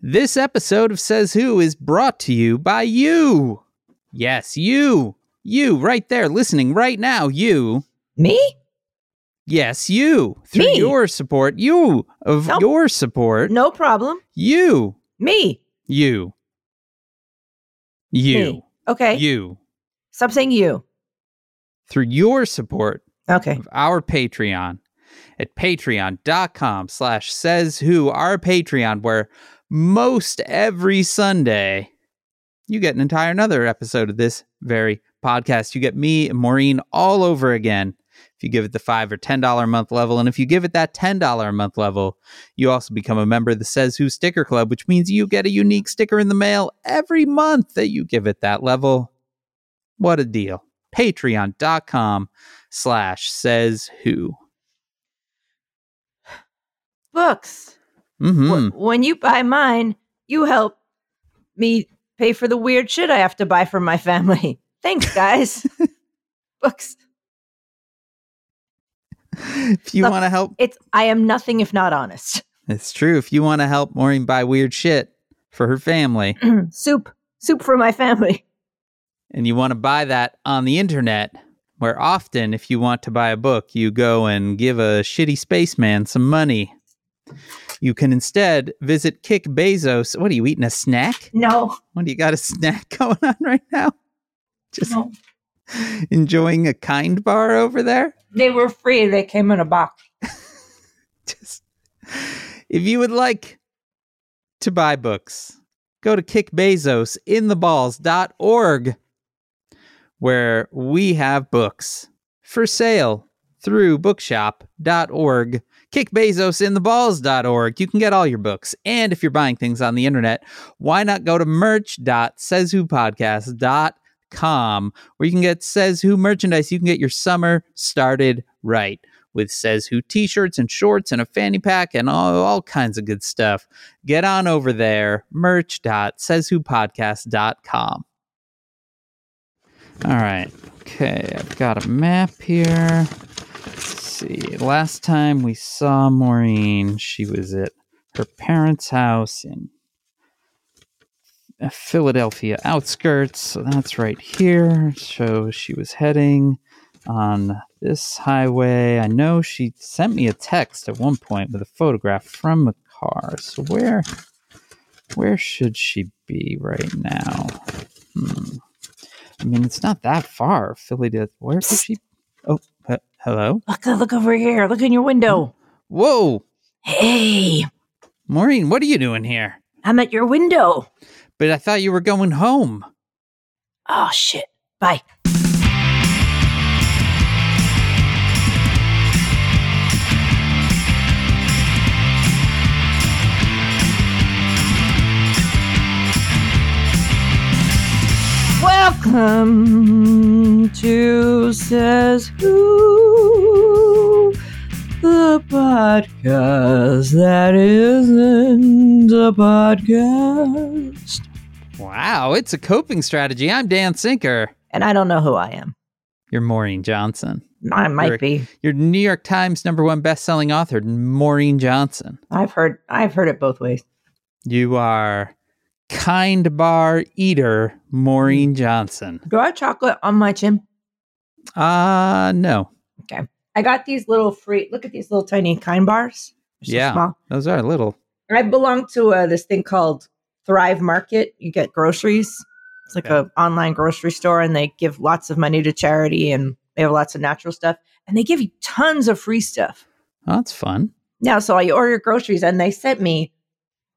This episode of Says Who is brought to you by you. Yes, you. You, right there, listening right now. You. Me? Yes, you. Through Me? your support. You. Of your support. No problem. You. Me. You. You. Me. Okay. You. Stop saying you. Through your support Okay. of our Patreon at patreon.com slash says who, our Patreon, where most every Sunday you get an entire another episode of this very podcast. You get me and Maureen all over again if you give it the five or ten dollar a month level. And if you give it that ten dollar a month level, you also become a member of the Says Who Sticker Club, which means you get a unique sticker in the mail every month that you give it that level. What a deal. Patreon.com slash says who. Books. Hmm Wh- when you buy mine, you help me pay for the weird shit I have to buy for my family. Thanks, guys. Books. If you want to help, It's I am nothing if not honest. it's true. If you want to help Maureen buy weird shit for her family soup. Soup for my family. and you want to buy that on the internet, where often if you want to buy a book, you go and give a shitty spaceman some money. You can instead visit Kick Bezos. What are you eating? A snack? No. What do you got a snack going on right now? Just No. enjoying a kind bar over there? They were free. They came in a box. just if you would like to buy books go to kickbezosintheballs.org where we have books for sale through bookshop.org kickbezosintheballs.org you can get all your books and if you're buying things on the internet why not go to merch.sayswhopodcast.com where you can get says who merchandise you can get your summer started right with Says Who t shirts and shorts and a fanny pack and all, all kinds of good stuff. Get on over there, merch.sayswhopodcast.com. All right. Okay. I've got a map here. See. Last time we saw Maureen, she was at her parents' house in Philadelphia outskirts. So that's right here. So she was heading on this highway. I know she sent me a text at one point with a photograph from a car. So where where should she be right now? Hmm. I mean, it's not that far. Philly to where could she? Oh, hello. Look, look over here. Look in your window. Whoa, Hey, Maureen, what are you doing here? I'm at your window. But I thought you were going home. Oh, shit. Bye. Welcome to Says Who, the podcast that isn't a podcast. Wow, it's a coping strategy. I'm Dan Sinker. And I don't know who I am. You're Maureen Johnson. I might You're- be. You're New York Times number one best-selling author, Maureen Johnson. I've heard I've heard it both ways. You are kind bar eater, Maureen Johnson. Do I have chocolate on my chin? Uh no. Okay. I got these little free. Look at these little tiny kind bars. So Yeah. small. Those are little. I belong to uh, this thing called Thrive Market. You get groceries. It's like Okay. a online grocery store, and they give lots of money to charity, and they have lots of natural stuff, and they give you tons of free stuff. Oh, that's fun. Now, so I ordered groceries, and they sent me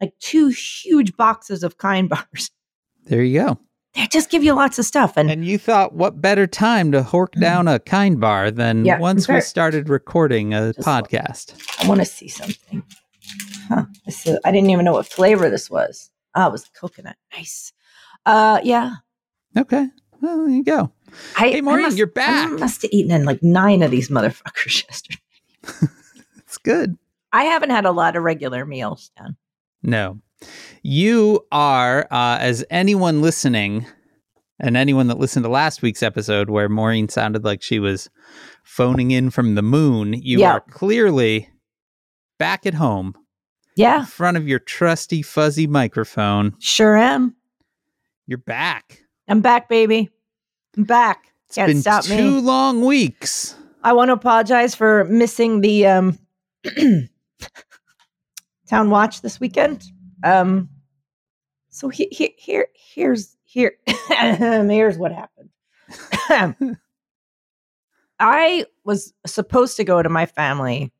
like two huge boxes of kind bars. There you go. They just give you lots of stuff, and And you thought what better time to hork down a kind bar than. Yeah, once we started recording a Just podcast. I want to see something. Huh. This is, I didn't even know what flavor this was. Oh, it was coconut. Nice. Uh, yeah. Okay. Well, there you go. I, Hey, Maureen, I must, you're back. I must have eaten in like nine of these motherfuckers yesterday. It's good. I haven't had a lot of regular meals. Dan. No. You are, uh, as anyone listening, and anyone that listened to last week's episode where Maureen sounded like she was phoning in from the moon, you Yeah. are clearly back at home Yeah, in front of your trusty fuzzy microphone. sure am. You're back. I'm back, baby. I'm back. It's Can't been stop two me. long weeks. I want to apologize for missing the um, town watch this weekend. Um, so he, he, here, here's here, here's what happened. I was supposed to go to my family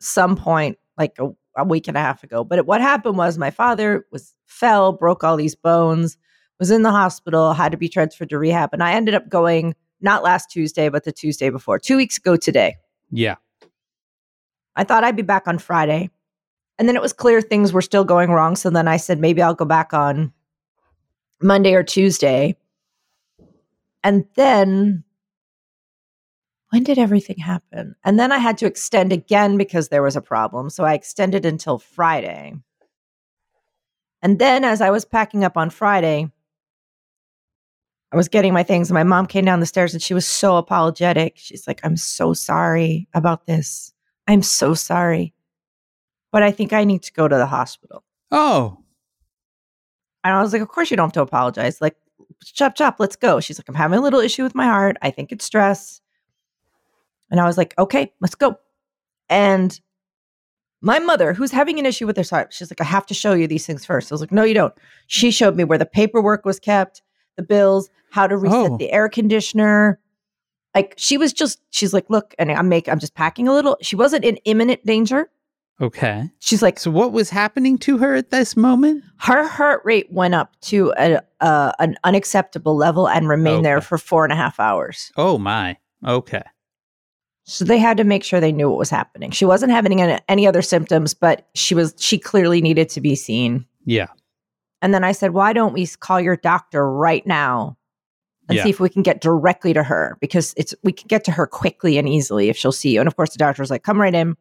some point, like a, a week and a half ago. But what happened was my father was fell, broke all these bones, was in the hospital, had to be transferred to rehab, and I ended up going not last Tuesday, but the Tuesday before, two weeks ago today. Yeah. I thought I'd be back on Friday. And then it was clear things were still going wrong. So then I said, maybe I'll go back on Monday or Tuesday. And then when did everything happen? And then I had to extend again because there was a problem. So I extended until Friday. And then as I was packing up on Friday, I was getting my things, and my mom came down the stairs and she was so apologetic. She's like, I'm so sorry about this. I'm so sorry. But I think I need to go to the hospital. Oh, And I was like, Of course you don't have to apologize. Like, chop, chop, let's go. She's like, I'm having a little issue with my heart. I think it's stress. And I was like, Okay, let's go. And my mother, who's having an issue with her heart, she's like, I have to show you these things first. I was like, No, you don't. She showed me where the paperwork was kept, the bills, how to reset Oh. the air conditioner. Like she was just, she's like, look, and I'm make, I'm just packing a little. She wasn't in imminent danger. Okay. She's like, So what was happening to her at this moment? her heart rate went up to a, an unacceptable level and remained there for four and a half hours. Oh my. Okay. So they had to make sure they knew what was happening. She wasn't having any, any other symptoms, but she was she clearly needed to be seen. Yeah. And then I said, "Why don't we call your doctor right now and Yeah. see if we can get directly to her because it's we can get to her quickly and easily if she'll see you." And of course, the doctor was like, "Come right in."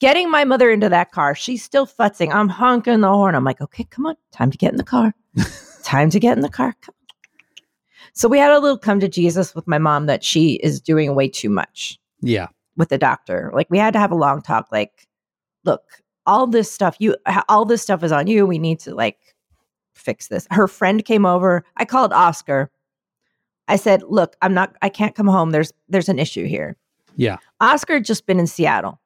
Getting my mother into that car, she's still futzing. I'm honking the horn. I'm like, "Okay, come on, time to get in the car. time to get in the car." Come on. So we had a little come to Jesus with my mom that she is doing way too much Yeah. with the doctor. Like we had to have a long talk. Like, look, all this stuff you, all this stuff is on you. We need to like fix this. Her friend came over. I called Oscar. I said, look, I'm not. I can't come home. There's there's an issue here. Yeah. Oscar had just been in Seattle.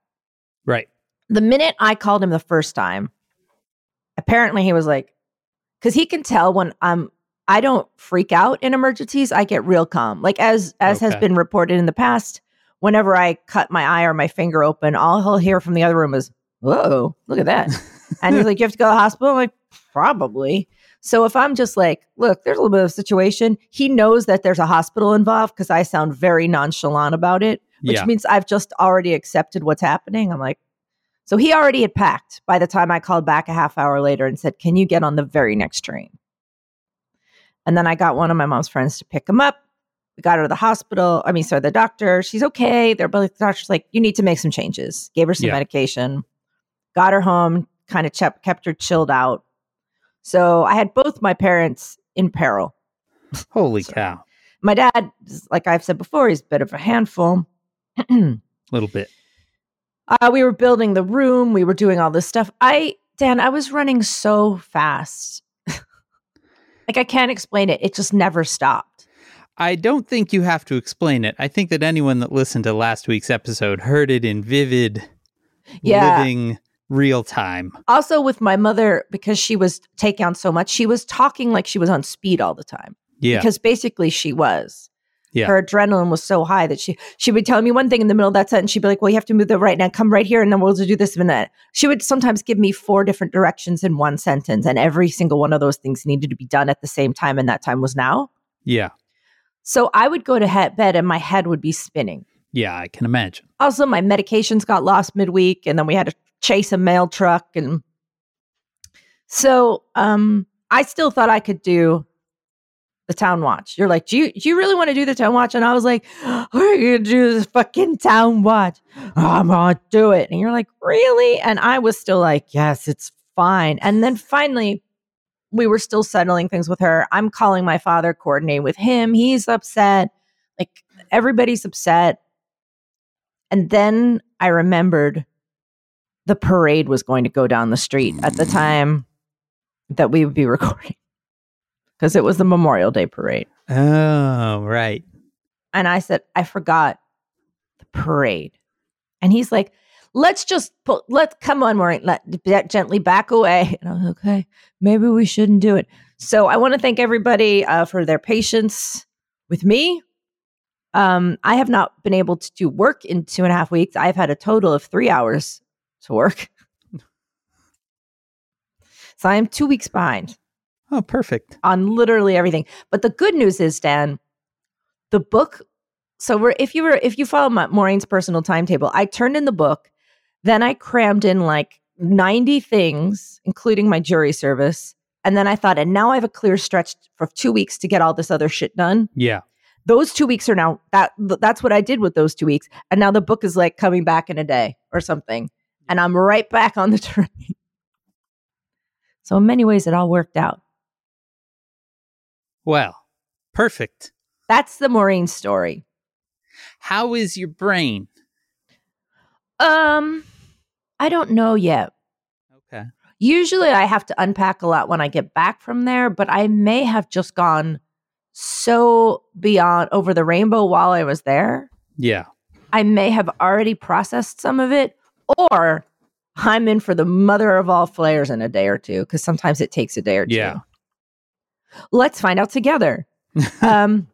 Right. The minute I called him the first time, apparently he was like, because he can tell when I'm. I don't freak out in emergencies. I get real calm. Like as as has been reported in the past, whenever I cut my eye or my finger open, all he'll hear from the other room is, "Whoa, look at that!" and he's like, "You have to go to the hospital." I'm like, "Probably." So if I'm just like, "Look, there's a little bit of a situation," he knows that there's a hospital involved because I sound very nonchalant about it, which yeah. means I've just already accepted what's happening. I'm like, so he already had packed by the time I called back a half hour later and said, "Can you get on the very next train?" And then I got one of my mom's friends to pick him up. We got her to the hospital. I mean, so the doctor. She's okay. They're both the doctor's like, you need to make some changes. Gave her some Yeah. medication. Got her home. Kind of kept kept her chilled out. So I had both my parents in peril. Holy So- cow. My dad, like I've said before, he's a bit of a handful. little bit. Uh, we were building the room. We were doing all this stuff. I, Dan, I was running so fast. like I can't explain it. It just never stopped. I don't think you have to explain it. I think that anyone that listened to last week's episode heard it in vivid, Yeah. living real time. Also, with my mother, because she was taking on so much, she was talking like she was on speed all the time. Yeah. Because basically she was. Yeah. Her adrenaline was so high that she she would tell me one thing in the middle of that sentence. She'd be like, "Well, you have to move the right now. Come right here, and then we'll do this and that." She would sometimes give me four different directions in one sentence, and every single one of those things needed to be done at the same time, and that time was now. yeah. So I would go to he- bed, and my head would be spinning. Yeah. I can imagine. Also, my medications got lost midweek, and then we had to chase a mail truck, and so um, I still thought I could do the town watch. You're like, do you do you really want to do the town watch? And I was like, we're gonna do this fucking town watch. I'm gonna do it. And you're like, really? And I was still like, yes, it's fine. And then finally, we were still settling things with her. I'm calling my father, coordinating with him. He's upset. Like everybody's upset. And then I remembered the parade was going to go down the street at the mm. time that we would be recording because it was the Memorial Day parade. Oh, right. And I said, I forgot the parade. And he's like, let's just put, let's come on, Maureen, let that gently back away. And I was okay, maybe we shouldn't do it. So I want to thank everybody uh, for their patience with me. Um, I have not been able to do work in two and a half weeks. I've had a total of three hours to work. so I am two weeks behind Oh, perfect. on literally everything. But the good news is, Dan, the book. So we're if you were if you follow my, Maureen's personal timetable, I turned in the book, then I crammed in like ninety things, including my jury service, and then I thought, and now I have a clear stretch for two weeks to get all this other shit done. Yeah. Those two weeks are now that that's what I did with those two weeks, and now the book is like coming back in a day or something, and I'm right back on the train. So in many ways, it all worked out. Well, perfect. That's the Maureen story. How is your brain? Um, I don't know yet. Okay. Usually I have to unpack a lot when I get back from there, but I may have just gone so beyond over the rainbow while I was there. Yeah. I may have already processed some of it, or I'm in for the mother of all flares in a day or two, because sometimes it takes a day or two. Yeah. Let's find out together. um,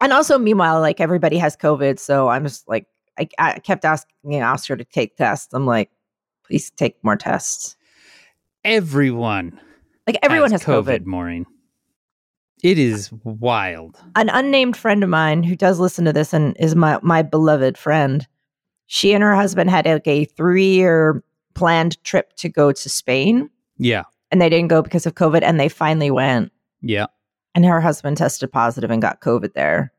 and also, meanwhile, like everybody has COVID, so I'm just like, I, I kept asking you know, Oscar to take tests. I'm like, please take more tests. Everyone. Like everyone has, COVID. Maureen. It is wild. An unnamed friend of mine who does listen to this and is my my beloved friend. She and her husband had like a three year planned trip to go to Spain, Yeah. and they didn't go because of COVID, and they finally went. Yeah. and her husband tested positive and got COVID there.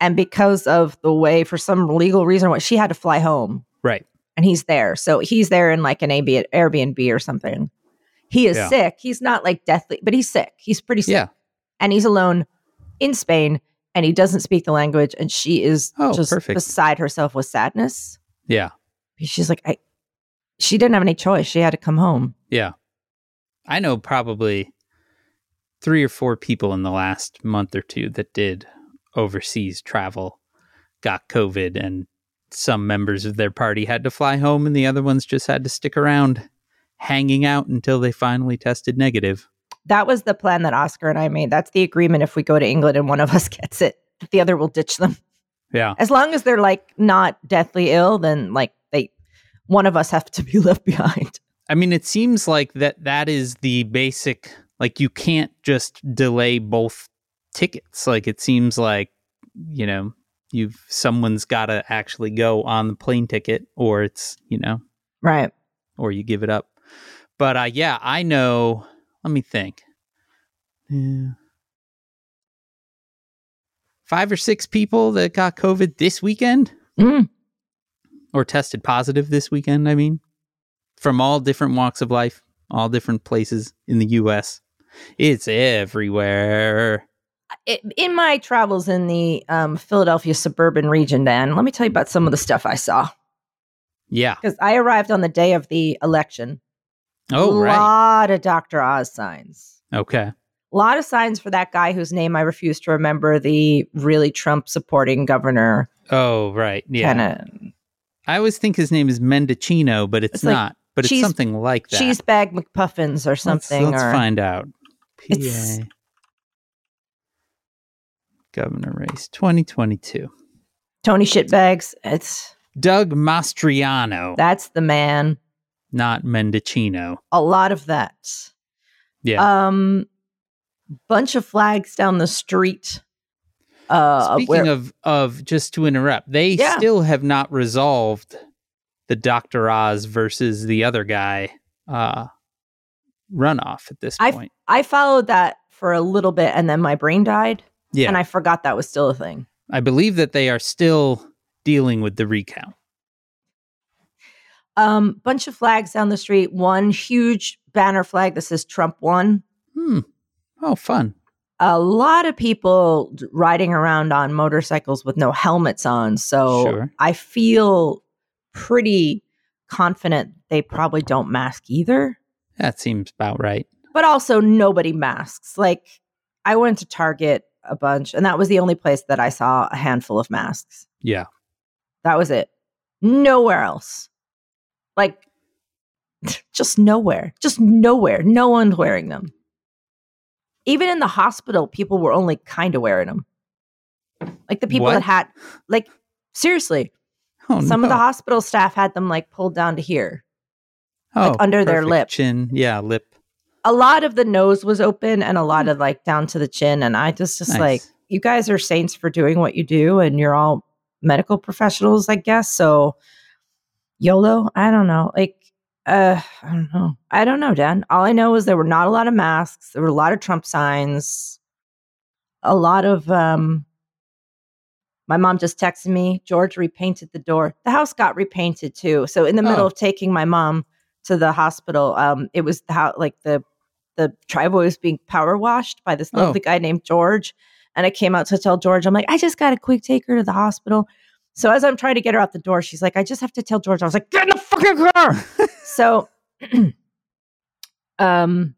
And because of the way, for some legal reason, what she had to fly home, Right. and he's there. So he's there in like an AB, Airbnb or something. He is Yeah. sick. He's not like deathly, but he's sick. He's pretty sick. Yeah. And he's alone in Spain and he doesn't speak the language. And she is Oh, just perfect. beside herself with sadness. Yeah. She's like, I, she didn't have any choice. She had to come home. Yeah. I know probably three or four people in the last month or two that did overseas travel, got COVID, and some members of their party had to fly home, and the other ones just had to stick around hanging out until they finally tested negative. That was the plan that Oscar and I made. That's the agreement. If we go to England and one of us gets it, the other will ditch them. Yeah. As long as they're like not deathly ill, then like they, one of us have to be left behind. I mean, it seems like that that is the basic, like, you can't just delay both tickets. Like, it seems like, you know, you've someone's got to actually go on the plane ticket, or it's, you know, Right. or you give it up. But uh, yeah, I know. Let me think. Yeah. Five or six people that got COVID this weekend Mm. or tested positive this weekend, I mean, from all different walks of life, all different places in the US. It's everywhere. It, in my travels in the um, Philadelphia suburban region, Dan, let me tell you about some of the stuff I saw. Yeah. Because I arrived on the day of the election. Oh, a right. lot of Dr. Oz signs. Okay. A lot of signs for that guy whose name I refuse to remember, the really Trump supporting governor. Oh, right. Yeah. Kinda I always think his name is Mendocino, but it's, It's like not. But cheese- it's something like that. cheese bag McPuffins or Let's- something. Let's, or find out. It's- PA governor race 2022. Tony Shitbags. It's Doug Mastriano, that's the man. not Mendocino. A lot of that. Yeah. Um, bunch of flags down the street. Uh, Speaking where- of of just to interrupt, they Yeah. still have not resolved the Dr. Oz versus the other guy uh runoff at this I- point. I followed that for a little bit, and then my brain died, yeah. and I forgot that was still a thing. I believe that they are still dealing with the recount. Um, bunch of flags down the street. One huge banner flag that says Trump won. Hmm. Oh, fun. A lot of people riding around on motorcycles with no helmets on. So Sure. I feel pretty confident they probably don't mask either. That seems about right. But also, nobody masks. Like, I went to Target a bunch, and that was the only place that I saw a handful of masks. Yeah. That was it. Nowhere else. Like, just nowhere. Just nowhere. No one's wearing them. Even in the hospital, people were only kind of wearing them. Like the people What? that had, like, seriously, Oh, some of the hospital staff had them like pulled down to here. oh, under their lip. Chin. Yeah, lip. A lot of the nose was open and a lot of like down to the chin. And I just, just Nice. like, you guys are saints for doing what you do and you're all medical professionals, I guess. So, YOLO, I don't know. Like, uh, I don't know. I don't know, Dan. All I know is there were not a lot of masks. There were a lot of Trump signs. A lot of um my mom just texted me, George repainted the door. The house got repainted too. So in the middle Oh. of taking my mom to the hospital, um, it was how like the the driveway was being power washed by this Oh. lovely guy named George. And I came out to tell George, I'm like, I just got to quick take her to the hospital. So as I'm trying to get her out the door, she's like, I just have to tell George. I was like, get in the fucking car. so um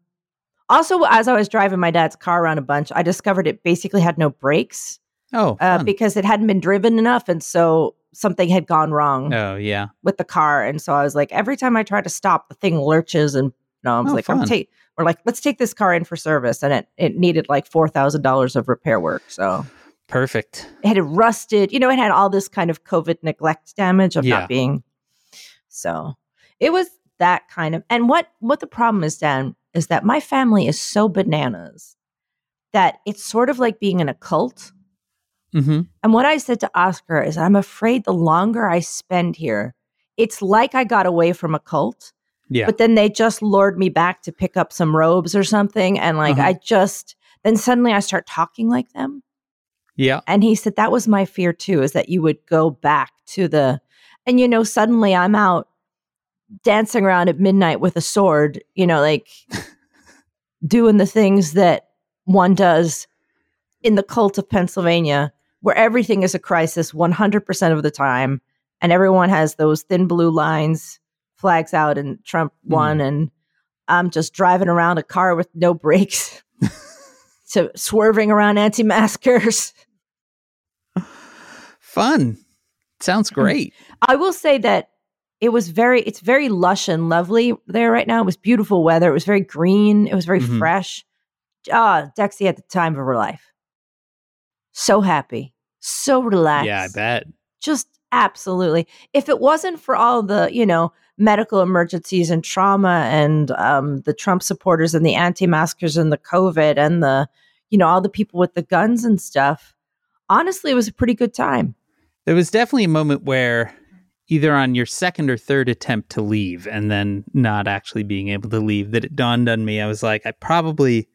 also as I was driving my dad's car around a bunch, I discovered it basically had no brakes Oh, uh, because it hadn't been driven enough. And so something had gone wrong oh yeah. with the car. And so I was like, every time I try to stop, the thing lurches. And no, I was Oh, like, I'm take, we're like, let's take this car in for service. And it, it needed like $4,000 of repair work. So Perfect. it had rusted, you know, it had all this kind of COVID neglect damage of Yeah. not being. So it was that kind of, and what, what the problem is, Dan, is that my family is so bananas that it's sort of like being in a cult. Mm-hmm. And what I said to Oscar is, I'm afraid the longer I spend here, it's like I got away from a cult, Yeah. but then they just lured me back to pick up some robes or something. And like, Uh-huh. I just, then suddenly I start talking like them. yeah. And he said, that was my fear too, is that you would go back to the, and you know, suddenly I'm out dancing around at midnight with a sword, you know, like doing the things that one does in the cult of Pennsylvania, where everything is a crisis 100% of the time. And everyone has those thin blue lines, flags out, and Trump won. And I'm just driving around a car with no brakes. to swerving around anti-maskers. Fun. Sounds Hmm. great. I will say that it was very it's very lush and lovely there right now. It was beautiful weather. It was very green. It was very Mhm. fresh. Ah, Dexy at the time of her life. So happy. So relaxed. Yeah, I bet. Just absolutely. If it wasn't for all the, you know, medical emergencies and trauma and um, the Trump supporters and the anti-maskers and the COVID and the, you know, all the people with the guns and stuff, honestly, it was a pretty good time. There was definitely a moment where either on your second or third attempt to leave and then not actually being able to leave that it dawned on me. I was like, I probably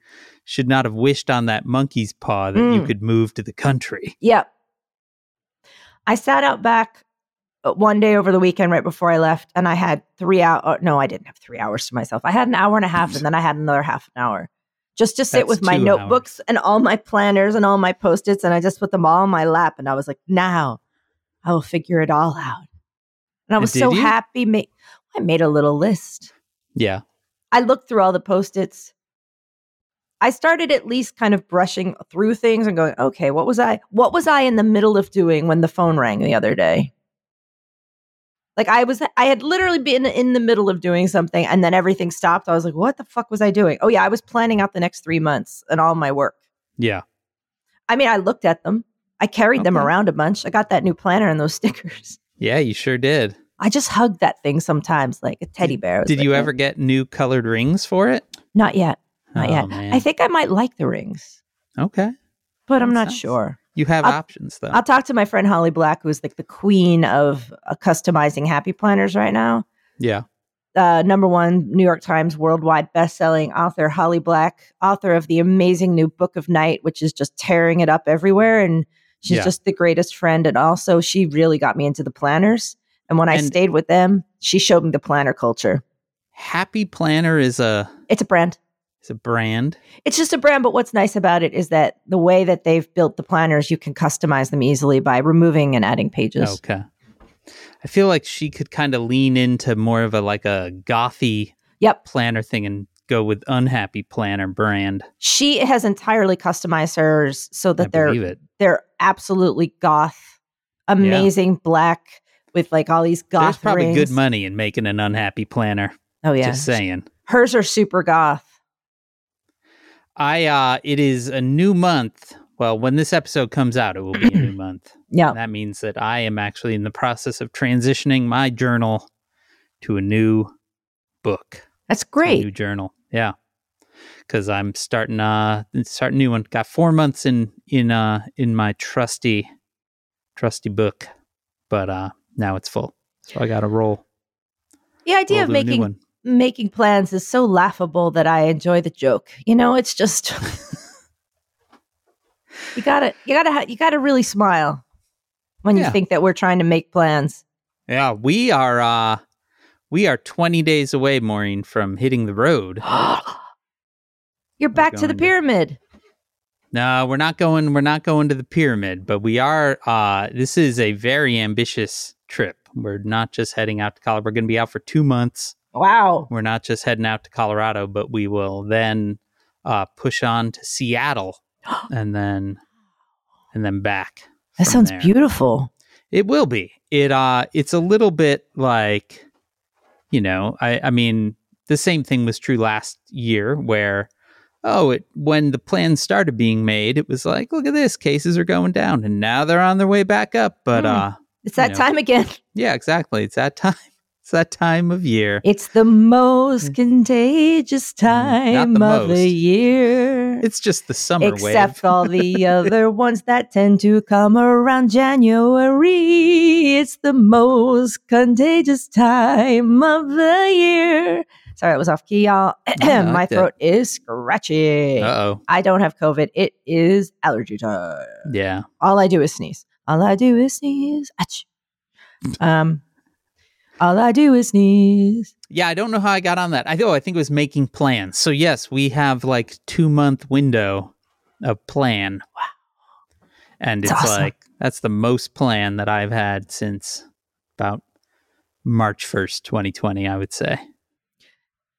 should not have wished on that monkey's paw that you Mm. could move to the country. Yep. I sat out back uh, one day over the weekend right before I left, and I had three hours. No, I didn't have three hours to myself. I had an hour and a half, and then I had another half an hour just to sit That's with my notebooks and all my planners and all my post its, and I just put them all on my lap, and I was like, now I will figure it all out. And I was did so you? happy. Ma- I made a little list. Yeah. I looked through all the post its. I started at least kind of brushing through things and going, okay, what was I what was I in the middle of doing when the phone rang the other day? Like I was I had literally been in the middle of doing something and then everything stopped. I was like, what the fuck was I doing? Oh yeah, I was planning out the next 3 months and all my work. Yeah. I mean, I looked at them. I carried them around a bunch. I got that new planner and those stickers. Yeah, you sure did. I just hugged that thing sometimes like a teddy bear. Did like, you "Eh." ever get new colored rings for it? Not yet. Not oh, yet. Man. I think I might like the rings, okay. but I'm not sense. sure. You have I'll- options though. I'll talk to my friend Holly Black, who's like the queen of uh, customizing happy planners right now. yeah. Uh, number one New York Times worldwide best-selling author Holly Black, author of the amazing new Book of Night, which is just tearing it up everywhere, and she's Yeah. just the greatest friend. And also, she really got me into the planners. And when I stayed with them, she showed me the planner culture. Happy Planner is a It's a brand. Is a brand. It's just a brand, but what's nice about it is that the way that they've built the planners, you can customize them easily by removing and adding pages. Okay. I feel like she could kind of lean into more of a like a gothy Yep. planner thing and go with unhappy planner brand. She has entirely customized hers so I that they're it. they're absolutely goth, amazing black with like all these goth There's probably rings. good money in making an unhappy planner. Oh yeah, Just saying. hers are super goth. I uh it is a new month. Well, when this episode comes out, it will be a new month. Yeah, That means that I am actually in the process of transitioning my journal to a new book. that's to a great. new journal. Yeah. Cause I'm starting uh starting new one. Got four months in in uh in my trusty trusty book. But uh now it's full. So I gotta roll. The idea roll of to making. Making plans is so laughable that I enjoy the joke. You know, it's just you gotta you gotta ha- you gotta really smile when Yeah. you think that we're trying to make plans. Yeah, we are uh we are twenty days away, Maureen, from hitting the road. You're back to the going to- pyramid. No, we're not going we're not going to the pyramid, but we are uh this is a very ambitious trip. We're not just heading out to Colorado. We're gonna be out for two months. Wow. We're not just heading out to Colorado, but we will then uh push on to Seattle and then and then back. That sounds there. beautiful. It will be. It uh it's a little bit like you know, I I mean the same thing was true last year where oh it when the plans started being made it was like look at this cases are going down and now they're on their way back up but Hmm. uh It's that know. time again. yeah exactly it's that time it's that time of year It's the most contagious Mm. time the of the year. it's just the summer Except all the other ones that tend to come around January. It's the most contagious time of the year. Sorry, it was off key, y'all. My throat is scratchy. uh-oh I don't have COVID. It is allergy time. yeah All I do is sneeze. All I do is sneeze. Achoo. Um, all I do is sneeze. Yeah, I don't know how I got on that. I oh, I think it was making plans. So yes, we have like two month window of plan. Wow. And That's it's awesome. like that's the most plan that I've had since about March first, twenty twenty, I would say.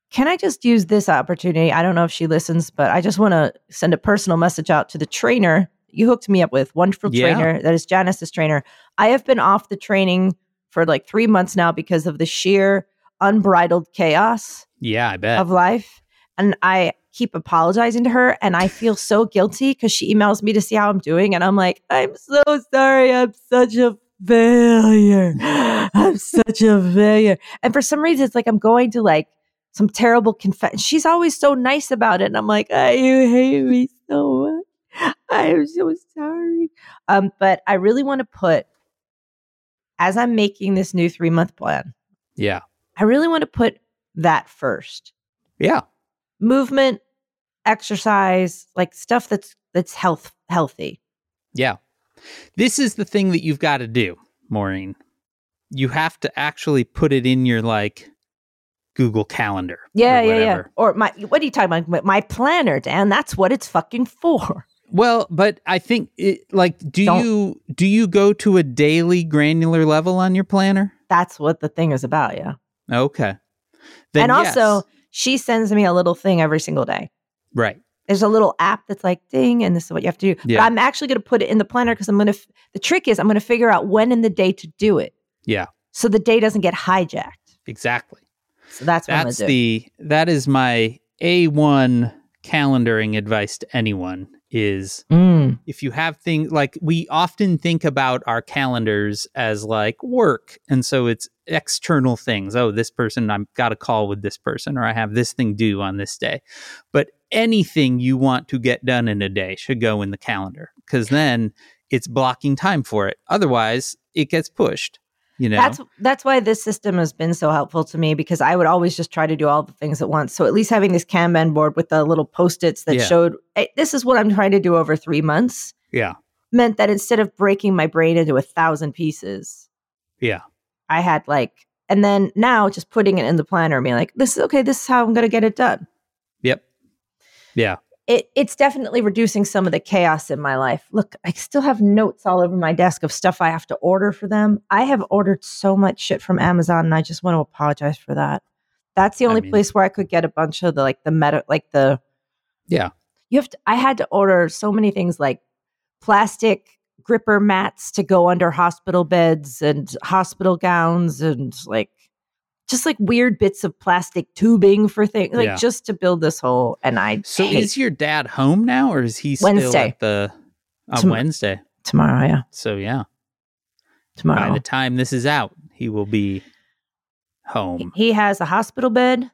Can I just use this opportunity? I don't know if she listens, but I just want to send a personal message out to the trainer you hooked me up with. Wonderful Yeah. trainer. That is Janice's trainer. I have been off the training for like three months now because of the sheer unbridled chaos Yeah, I bet. of life. And I keep apologizing to her and I feel so guilty because she emails me to see how I'm doing. And I'm like, I'm so sorry. I'm such a failure. I'm such a failure. And for some reason, it's like I'm going to like some terrible confession. She's always so nice about it. And I'm like, oh, you hate me so much. I am so sorry. Um, but I really want to put, as I'm making this new three month plan, yeah. I really want to put that first Yeah. movement, exercise, like stuff that's that's health healthy. Yeah. This is the thing that you've got to do, Maureen. You have to actually put it in your like Google Calendar. Yeah, or yeah, yeah. Or my what are you talking about? My planner, Dan. That's what it's fucking for. Well, but I think it, like do Don't- you do you go to a daily granular level on your planner? That's what the thing is about, yeah. Okay. Then and also, she sends me a little thing every single day. right. There's a little app that's like ding, and this is what you have to do. Yeah. But I'm actually going to put it in the planner because I'm going to. F- the trick is I'm going to figure out when in the day to do it, Yeah, so the day doesn't get hijacked. exactly. So that's what That's the that is my A1 calendaring advice to anyone is Mm. if you have things like we often think about our calendars as like work and so it's external things. Oh this person i've got a call with this person or i have this thing due on this day. But anything you want to get done in a day should go in the calendar because then it's blocking time for it. Otherwise it gets pushed you know That's that's why this system has been so helpful to me because I would always just try to do all the things at once. So at least having this Kanban board with the little post-its that Yeah. showed "Hey, this is what I'm trying to do over three months yeah meant that instead of breaking my brain into a thousand pieces, yeah I had like, and then now just putting it in the planner, and being like, this is okay. This is how I'm going to get it done. yep yeah it it's definitely reducing some of the chaos in my life. Look, I still have notes all over my desk of stuff I have to order for them. I have ordered so much shit from Amazon and I just want to apologize for that. That's the I only mean- place where I could get a bunch of the like the meta like the Yeah. You have to I had to order so many things like plastic gripper mats to go under hospital beds and hospital gowns and like just like weird bits of plastic tubing for things like Yeah. just to build this whole and I So hate is your dad home now, or is he still Wednesday. at the on Tom- Wednesday? tomorrow, yeah. So yeah, tomorrow. by the time this is out, he will be home. He has a hospital bed.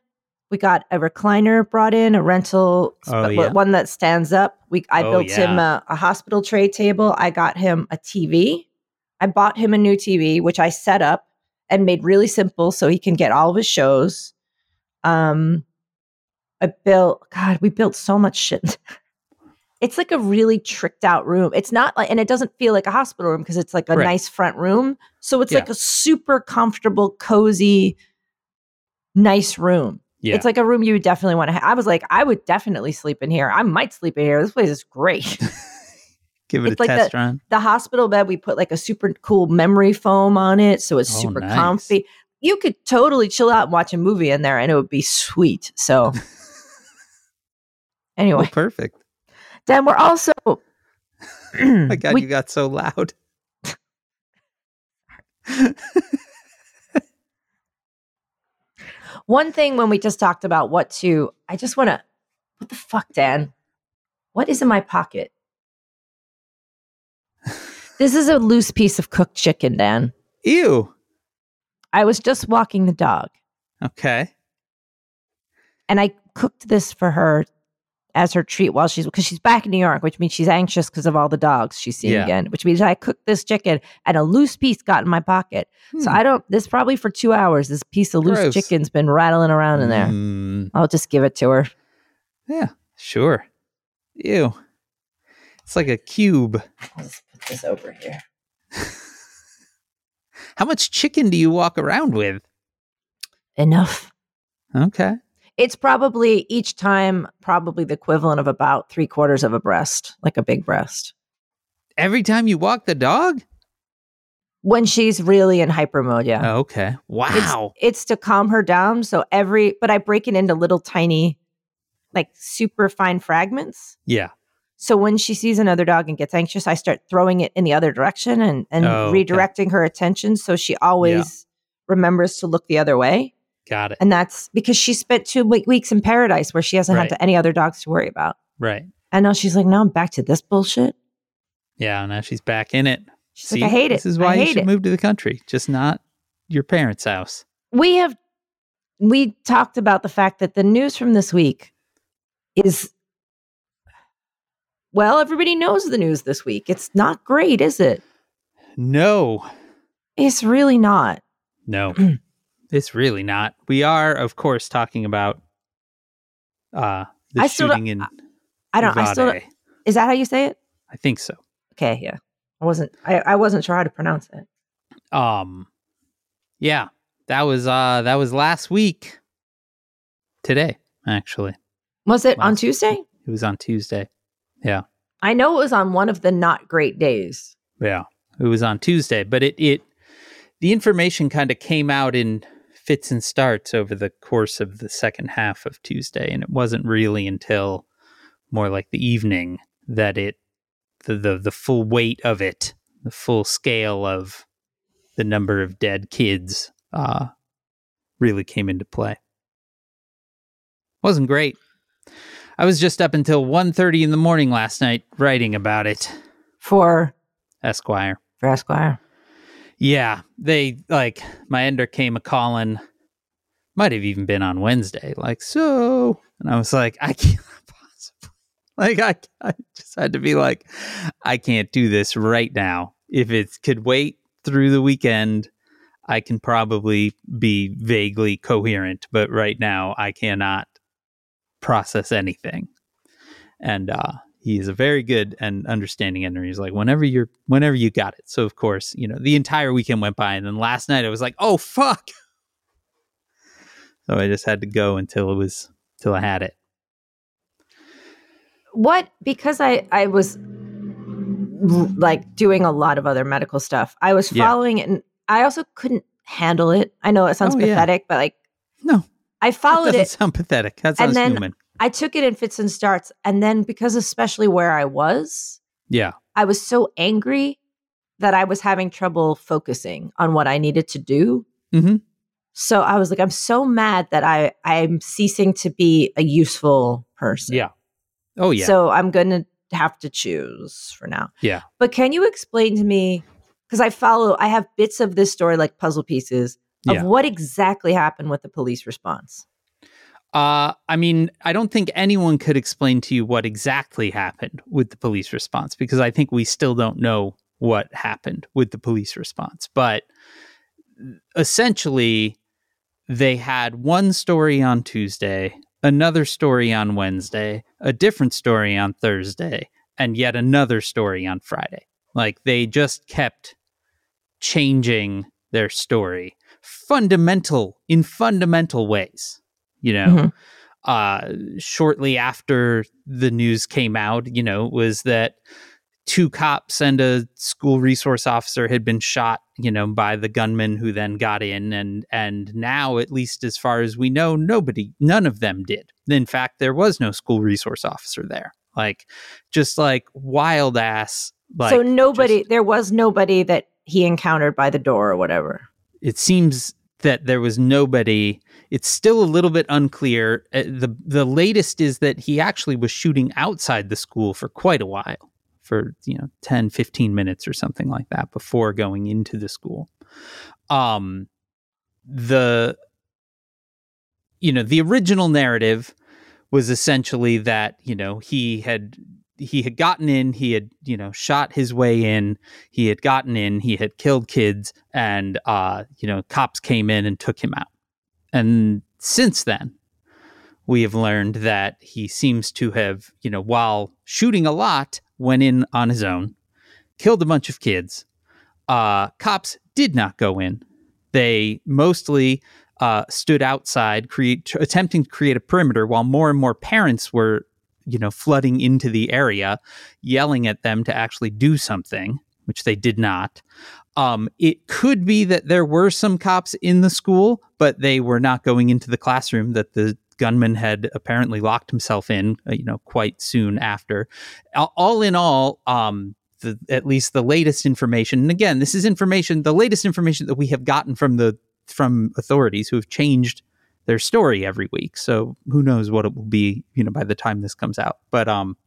We got a recliner brought in, a rental, Oh, yeah. one that stands up. We I Oh, built him a, a hospital tray table. I got him a TV. I bought him a new TV, which I set up and made really simple so he can get all of his shows. Um, I built. God, we built so much shit. It's like a really tricked out room. It's not like, and it doesn't feel like a hospital room because it's like a Right. nice front room. So it's Yeah. like a super comfortable, cozy, nice room. Yeah, It's like a room you would definitely want to have. I was like, I would definitely sleep in here. I might sleep in here. This place is great. give it it's a like test run. the hospital bed, we put like a super cool memory foam on it. So it's Oh, super nice. comfy. You could totally chill out and watch a movie in there and it would be sweet. So, anyway, Oh, perfect. then we're also. My God, we- you got so loud. One thing when we just talked about what to, I just want to, what the fuck, Dan? What is in my pocket? This is a loose piece of cooked chicken, Dan. Ew. I was just walking the dog Okay. and I cooked this for her as her treat while she's, because she's back in New York, which means she's anxious because of all the dogs she's seeing Yeah. again, which means I cooked this chicken and a loose piece got in my pocket. So Hmm. I don't, this probably for two hours, this piece of loose Gross. chicken's been rattling around in there. Mm, I'll just give it to her. yeah, sure. Ew. It's like a cube. I'll just put this over here. How much chicken do you walk around with? Enough. Okay. It's probably each time probably the equivalent of about three quarters of a breast, like a big breast. Every time you walk the dog? When she's really in hyper mode, yeah. Oh, okay. Wow. It's to calm her down. So every, but I break it into little tiny, like super fine fragments. yeah. So when she sees another dog and gets anxious, I start throwing it in the other direction and, and Oh, okay. redirecting her attention. So she always remembers to look the other way. Got it. And that's because she spent two weeks in paradise where she hasn't Right. had any other dogs to worry about. Right. And now she's like, now I'm back to this bullshit. Yeah. Now she's back in it. She's See, like, I hate it. This is why you should it. move to the country, just not your parents' house. We have we talked about the fact that the news from this week is well, everybody knows the news this week. It's not great, is it? No. It's really not. No. it's really not. We are, of course, talking about uh the I still don't- shooting in I don't I still don't, is that how you say it? I think so. Okay, yeah. I wasn't I, I wasn't sure how to pronounce it. Um yeah, that was uh that was last week. Today, actually. Was it on Last- Tuesday? It was on Tuesday. Yeah. I know it was on one of the not great days. Yeah. It was on Tuesday, but it it the information kind of came out in fits and starts over the course of the second half of Tuesday and it wasn't really until more like the evening that it the the, the full weight of it, the full scale of the number of dead kids uh really came into play. Wasn't great. I was just up until 1:30 in the morning last night writing about it, For Esquire. for Esquire. Yeah, they like my ender came a calling. Might have even been on Wednesday. Like so, and I was like, I can't possibly. Like I, I just had to be like, I can't do this right now. If it could wait through the weekend, I can probably be vaguely coherent. But right now, I cannot process anything. And uh, he is a very good and understanding ender. He's like, whenever you're, whenever you got it. So of course, you know, the entire weekend went by, and then last night I was like, oh fuck. So I just had to go until it was, till I had it. what because I I was like doing a lot of other medical stuff. I was Yeah. following it, and I also couldn't handle it. I know it sounds Oh, yeah. pathetic, but like No, I that followed doesn't it. sound pathetic. That And sounds then- human. I took it in fits and starts, and then because especially where I was, Yeah. I was so angry that I was having trouble focusing on what I needed to do. Mhm. So I was like, I'm so mad that I I'm ceasing to be a useful person. Yeah. Oh yeah. So I'm gonna have to choose for now. Yeah. But can you explain to me? Because I follow, I have bits of this story like puzzle pieces of Yeah. what exactly happened with the police response. Uh, I mean, I don't think anyone could explain to you what exactly happened with the police response because I think we still don't know what happened with the police response. But essentially, they had one story on Tuesday, another story on Wednesday, a different story on Thursday, and yet another story on Friday. Like they just kept changing their story fundamental in fundamental ways you know Mhm. uh shortly after the news came out you know was that two cops and a school resource officer had been shot you know by the gunman who then got in and and now at least as far as we know nobody none of them did in fact there was no school resource officer there like just like wild ass like so nobody, just- there was nobody that he encountered by the door or whatever. It seems that there was nobody. It's still a little bit unclear. Uh, the the latest is that he actually was shooting outside the school for quite a while for you know 10 15 minutes or something like that before going into the school. Um the you know the original narrative was essentially that you know he had he had gotten in he had you know shot his way in he had gotten in he had killed kids and uh you know cops came in and took him out. And since then we have learned that he seems to have you know while shooting a lot went in on his own killed a bunch of kids uh cops did not go in. They mostly uh, stood outside, create, attempting to create a perimeter, while more and more parents were, you know, flooding into the area, yelling at them to actually do something, which they did not. Um, it could be that there were some cops in the school, but they were not going into the classroom that the gunman had apparently locked himself in, uh, you know, quite soon after. All- in all, um, the, at least the latest information, and again, this is information, the latest information that we have gotten from the from authorities who have changed their story every week. So who knows what it will be, you know, by the time this comes out. But um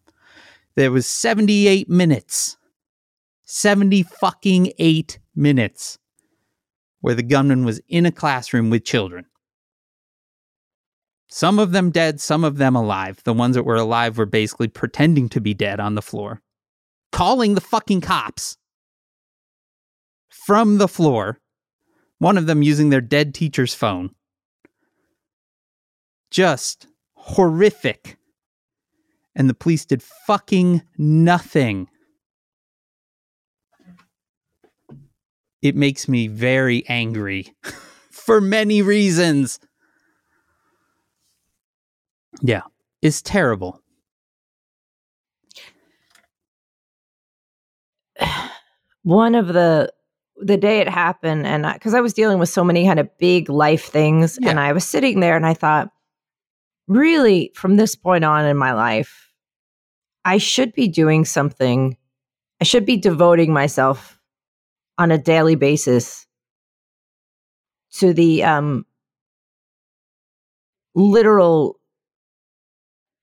there was 78 minutes. 70 fucking 8 minutes where the gunman was in a classroom with children. Some of them dead, some of them alive. The ones that were alive were basically pretending to be dead on the floor, calling the fucking cops from the floor one of them using their dead teacher's phone. Just horrific. And the police did fucking nothing. It makes me very angry for many reasons. Yeah, it's terrible. One of the the day it happened, and because I, was dealing with so many kind of big life things, and I was sitting there, and I thought, really, from this point on in my life, I should be doing something. I should be devoting myself on a daily basis to the um, literal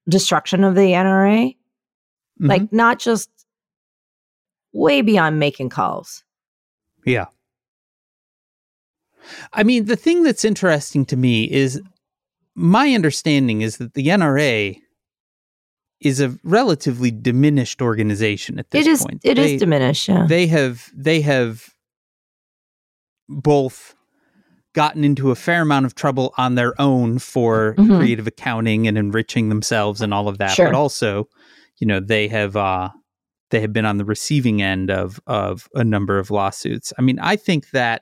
destruction of the NRA. Mhm. Like, not just way beyond making calls. Yeah. I mean, the thing that's interesting to me is my understanding is that the NRA is a relatively diminished organization at this It is. point. It is They- diminished. Yeah. they have they have both gotten into a fair amount of trouble on their own for Mhm. creative accounting and enriching themselves and all of that Sure. but also you know they have uh they have been on the receiving end of of a number of lawsuits i mean i think that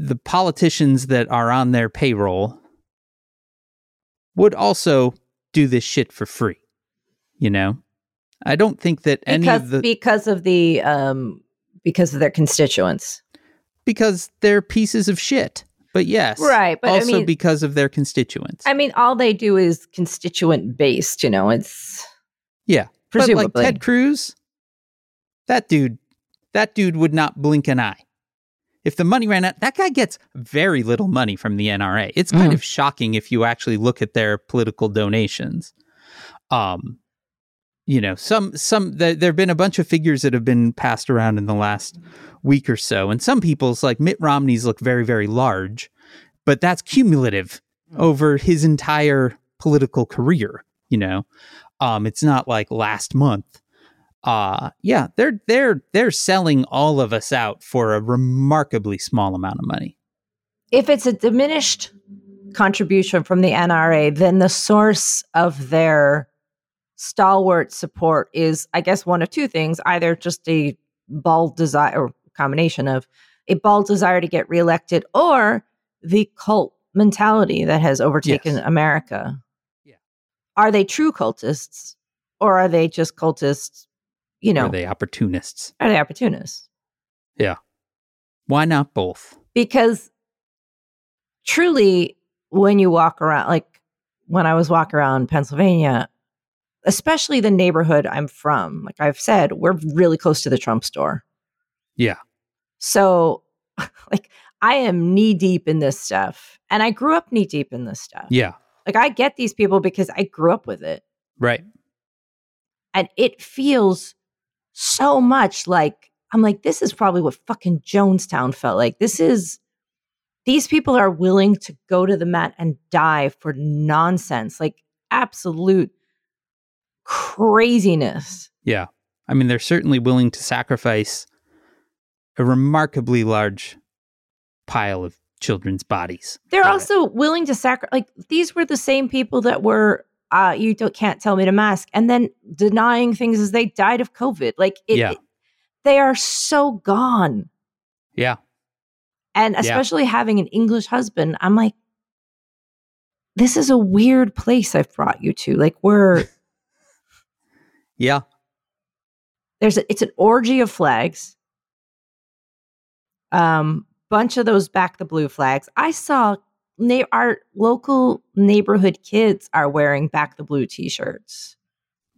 the politicians that are on their payroll would also do this shit for free. You know, I don't think that any because of the because of the um because of their constituents. because they're pieces of shit. But yes, Right, but I also mean- because of their constituents. I mean, all they do is constituent based. You know, it's yeah, presumably. But like Ted Cruz, that dude, that dude would not blink an eye. If the money ran out, that guy gets very little money from the NRA. It's kind Mhm. of shocking if you actually look at their political donations. Um, you know, some some there there have been a bunch of figures that have been passed around in the last week or so, and some people's like Mitt Romney's look very very large, but that's cumulative over his entire political career. You know, um, it's not like last month. Uh yeah, they're they're they're selling all of us out for a remarkably small amount of money. if it's a diminished contribution from the NRA, then the source of their stalwart support is, I guess, one of two things: either just a bald desire, or combination of a bald desire to get reelected, or the cult mentality that has overtaken Yes. America. Yeah. Are they true cultists, or are they just cultists? You know, Are they opportunists? are they opportunists? Yeah. Why not both? because truly when you walk around like when i was walking around pennsylvania especially the neighborhood i'm from like i've said we're really close to the trump store Yeah. so like i am knee deep in this stuff and i grew up knee deep in this stuff Yeah. like i get these people because i grew up with it Right. and it feels so much like I'm like, this is probably what fucking Jonestown felt like. This is these people are willing to go to the mat and die for nonsense, like absolute craziness. Yeah. I mean, they're certainly willing to sacrifice a remarkably large pile of children's bodies. They're for it. also willing to sacrifice. Like these were the same people that were, uh, you don't can't tell me to mask, and then denying things as they died of COVID. Like it, Yeah. it- they are so gone. Yeah. And Yeah. especially having an English husband, I'm like, this is a weird place I've brought you to. Like we're Yeah. there's a, it's an orgy of flags. Um, bunch of those back the blue flags. I saw na- our local neighborhood kids are wearing back the blue t-shirts.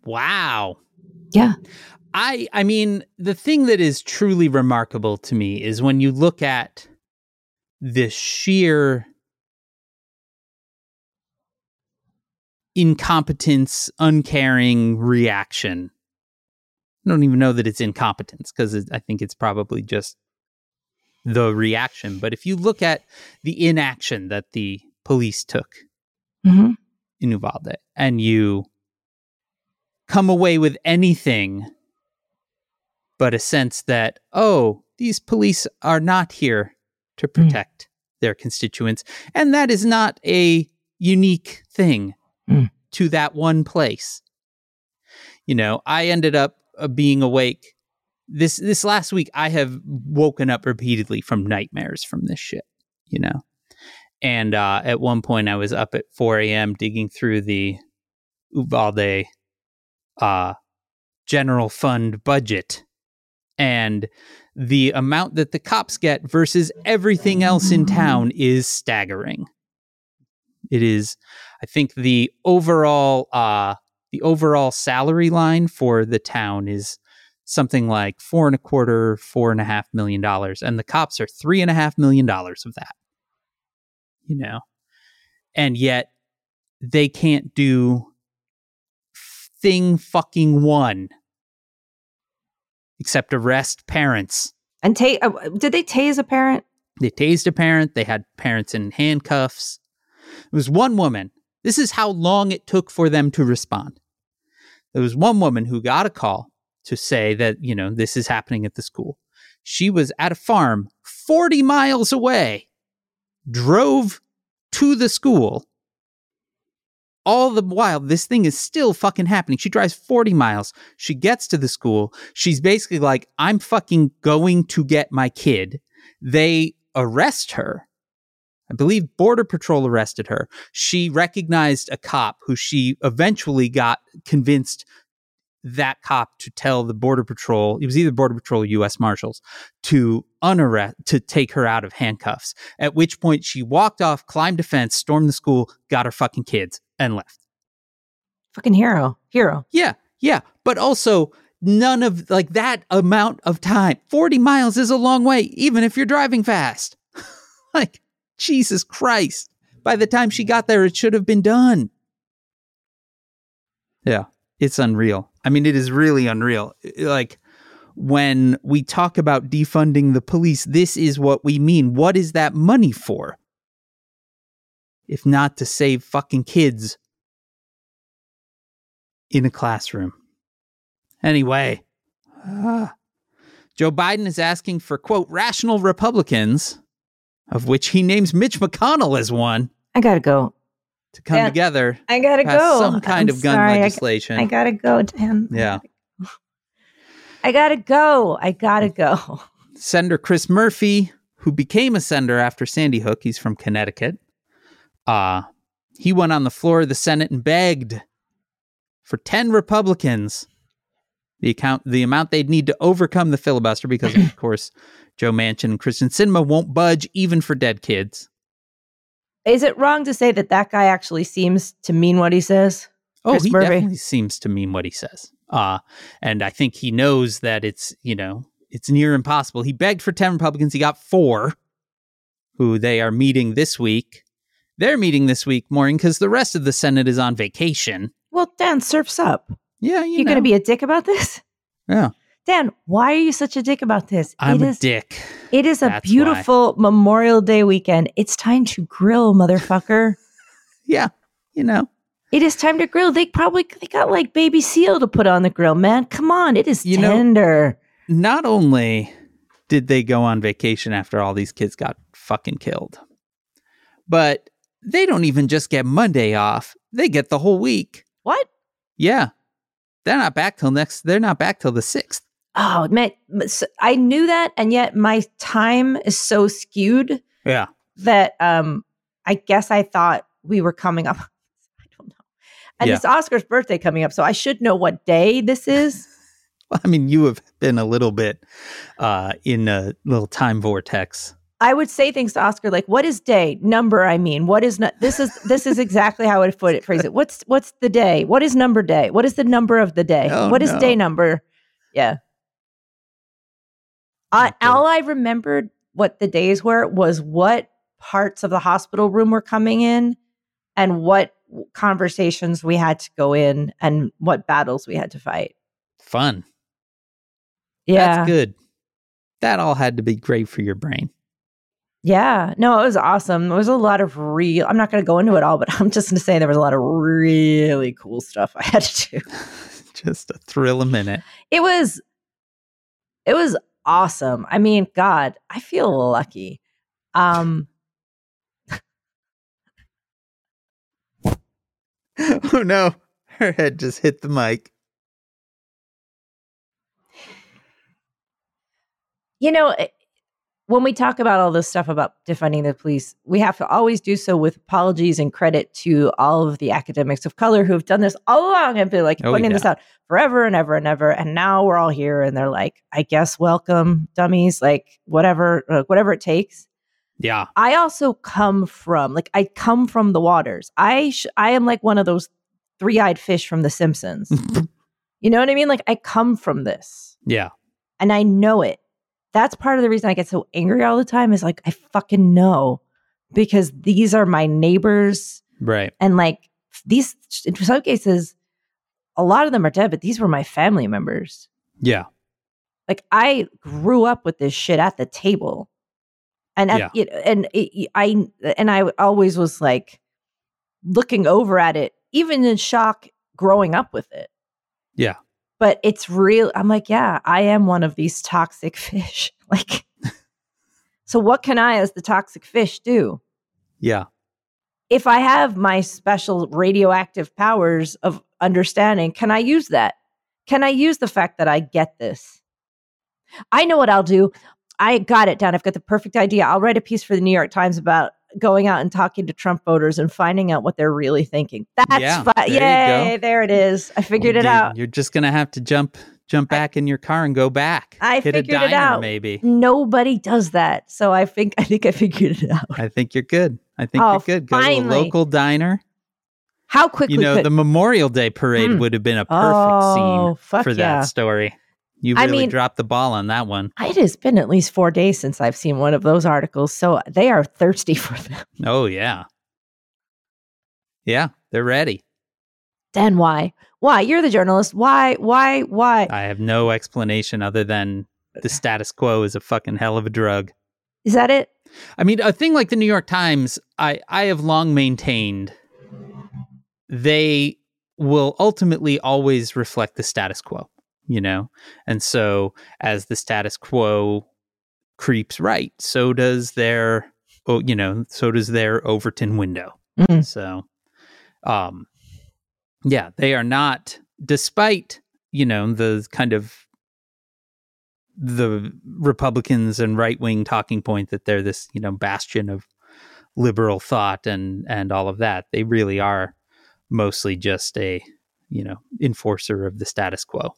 Wow. Yeah. I I mean, the thing that is truly remarkable to me is when you look at the sheer incompetence, uncaring reaction. I don't even know that it's incompetence because I think it's probably just the reaction. But if you look at the inaction that the police took Mhm. in Uvalde and you come away with anything but a sense that, oh, these police are not here to protect their constituents. And that is not a unique thing Mm. to that one place. You know, I ended up uh, being awake this this last week I have woken up repeatedly from nightmares from this shit, you know. And uh, at one point, I was up at 4 a.m. digging through the Uvalde uh, general fund budget and the amount that the cops get versus everything else in town is staggering. It is, I think, the overall uh, the overall salary line for the town is something like four and a quarter, four and a half million dollars, and the cops are three and a half million dollars of that. You know, and yet they can't do thing fucking one except arrest parents. And ta- uh, did they tase a parent? They tased a parent. They had parents in handcuffs. It was one woman. This is how long it took for them to respond. There was one woman who got a call to say that, you know, this is happening at the school. She was at a farm 40 miles away, drove to the school. All the while, this thing is still fucking happening. She drives 40 miles. She gets to the school. She's basically like, I'm fucking going to get my kid. They arrest her. I believe Border Patrol arrested her. She recognized a cop who she eventually got convinced that cop to tell the Border Patrol, it was either Border Patrol or US Marshals, to unarrest, to take her out of handcuffs. At which point she walked off, climbed a fence, stormed the school, got her fucking kids, and left. Fucking hero. Hero. Yeah, yeah. But also, none of like that amount of time. 40 miles is a long way, even if you're driving fast. like, Jesus Christ. By the time she got there, it should have been done. Yeah, it's unreal. I mean, it is really unreal. Like, when we talk about defunding the police, this is what we mean. What is that money for? If not to save fucking kids in a classroom. Anyway, uh, Joe Biden is asking for, quote, rational Republicans, of which he names Mitch McConnell as one, I gotta go. To come Yeah, together, I gotta go. some kind I'm of gun sorry, legislation. I, gotta go, Dan. Yeah. I gotta go. I gotta go. Senator Chris Murphy, who became a senator after Sandy Hook, he's from Connecticut. Uh, he went on the floor of the Senate and begged for 10 Republicans the account the amount they'd need to overcome the filibuster because of course Joe Manchin and Kyrsten Sinema won't budge even for dead kids. Is it wrong to say that that guy actually seems to mean what he says? Oh, Chris he Murphy. definitely seems to mean what he says. Uh, and I think he knows that it's, you know, it's near impossible. He begged for 10 Republicans. He got four, who they are meeting this week. They're meeting this week, Maureen, because the rest of the Senate is on vacation. Well, Dan, surfs up. Yeah, you You're know. gonna be a dick about this? Yeah, Dan, why are you such a dick about this? I'm it a dick. it is a That's beautiful Memorial Day weekend. It's time to grill, motherfucker. Yeah, you know. It is time to grill. They probably they got like baby seal to put on the grill, man. Come on, it is You know- tender. Not only did they go on vacation after all these kids got fucking killed, but they don't even just get Monday off. They get the whole week. what? Yeah. They're not back till next they're not back till the 6th. Oh man, I knew that, and yet my time is so skewed Yeah. that um I guess I thought we were coming up. I don't know. And Yeah. it's Oscar's birthday coming up, so I should know what day this is. Well, I mean, you have been a little bit uh in a little time vortex. I would say things to Oscar like, "What is day number? I mean, what is not? This is this is exactly how I would put it. Phrase it. What's what's the day? What is number day? What is the number of the day? Oh, what is no. day number? Yeah. Good. all I remembered what the days were was what parts of the hospital room were coming in, and what conversations we had to go in, and what battles we had to fight. Fun. Yeah. That's good. That all had to be great for your brain. Yeah, no, it was awesome. There was a lot of real. I'm not going to go into it all, but I'm just going to say there was a lot of really cool stuff I had to do. Just a thrill a minute. It was, it was awesome. I mean, God, I feel lucky. Um, oh no. Her head just hit the mic. you know, it- when we talk about all this stuff about defunding the police, we have to always do so with apologies and credit to all of the academics of color who have done this all along and been like Oh, pointing this out forever and ever and ever. And now we're all here and they're like, I guess welcome, dummies, like whatever, uh, whatever it takes. Yeah. I also come from like I come from the waters. I sh- I am like one of those three-eyed fish from The Simpsons. you know what I mean? Like I come from this yeah. and I know it. That's part of the reason I get so angry all the time is like I fucking know because these are my neighbors Right. and like these in some cases a lot of them are dead but these were my family members. Yeah. Like I grew up with this shit at the table. And at, Yeah. it, and it, I and I always was like looking over at it even in shock growing up with it. Yeah. But it's real. I'm like, yeah, I am one of these toxic fish. Like, so what can I, as the toxic fish, do? Yeah. If I have my special radioactive powers of understanding, can I use that? Can I use the fact that I get this? I know what I'll do. I got it down. I've got the perfect idea. I'll write a piece for the New York Times about going out and talking to Trump voters and finding out what they're really thinking. That's Yeah, fun. there Yay, there it is. I figured it You- out. You're just gonna have to jump jump back in your car and go back. I Hit figured it out. maybe. Nobody does that. So I think I think I figured it out. I think you're good. I think Oh, you're good. Go to a local diner. How quickly You know, could the Memorial Day parade Mm. would have been a perfect Oh, scene for yeah. that story. You I really mean- dropped the ball on that one. it has been at least four days since I've seen one of those articles, so they are thirsty for them. Oh yeah. Yeah, they're ready. Then why? Why? You're the journalist. Why? Why? Why? I have no explanation other than the status quo is a fucking hell of a drug. Is that it? I mean, a thing like the New York Times, I, I have long maintained they will ultimately always reflect the status quo, you know? And so as the status quo creeps right, so does their, oh, you know, so does their Overton window. Mm. So, um, yeah, they are not, despite, you know, the kind of the Republicans and right wing talking point that they're this, you know, bastion of liberal thought and and all of that. They really are mostly just a, you know, enforcer of the status quo.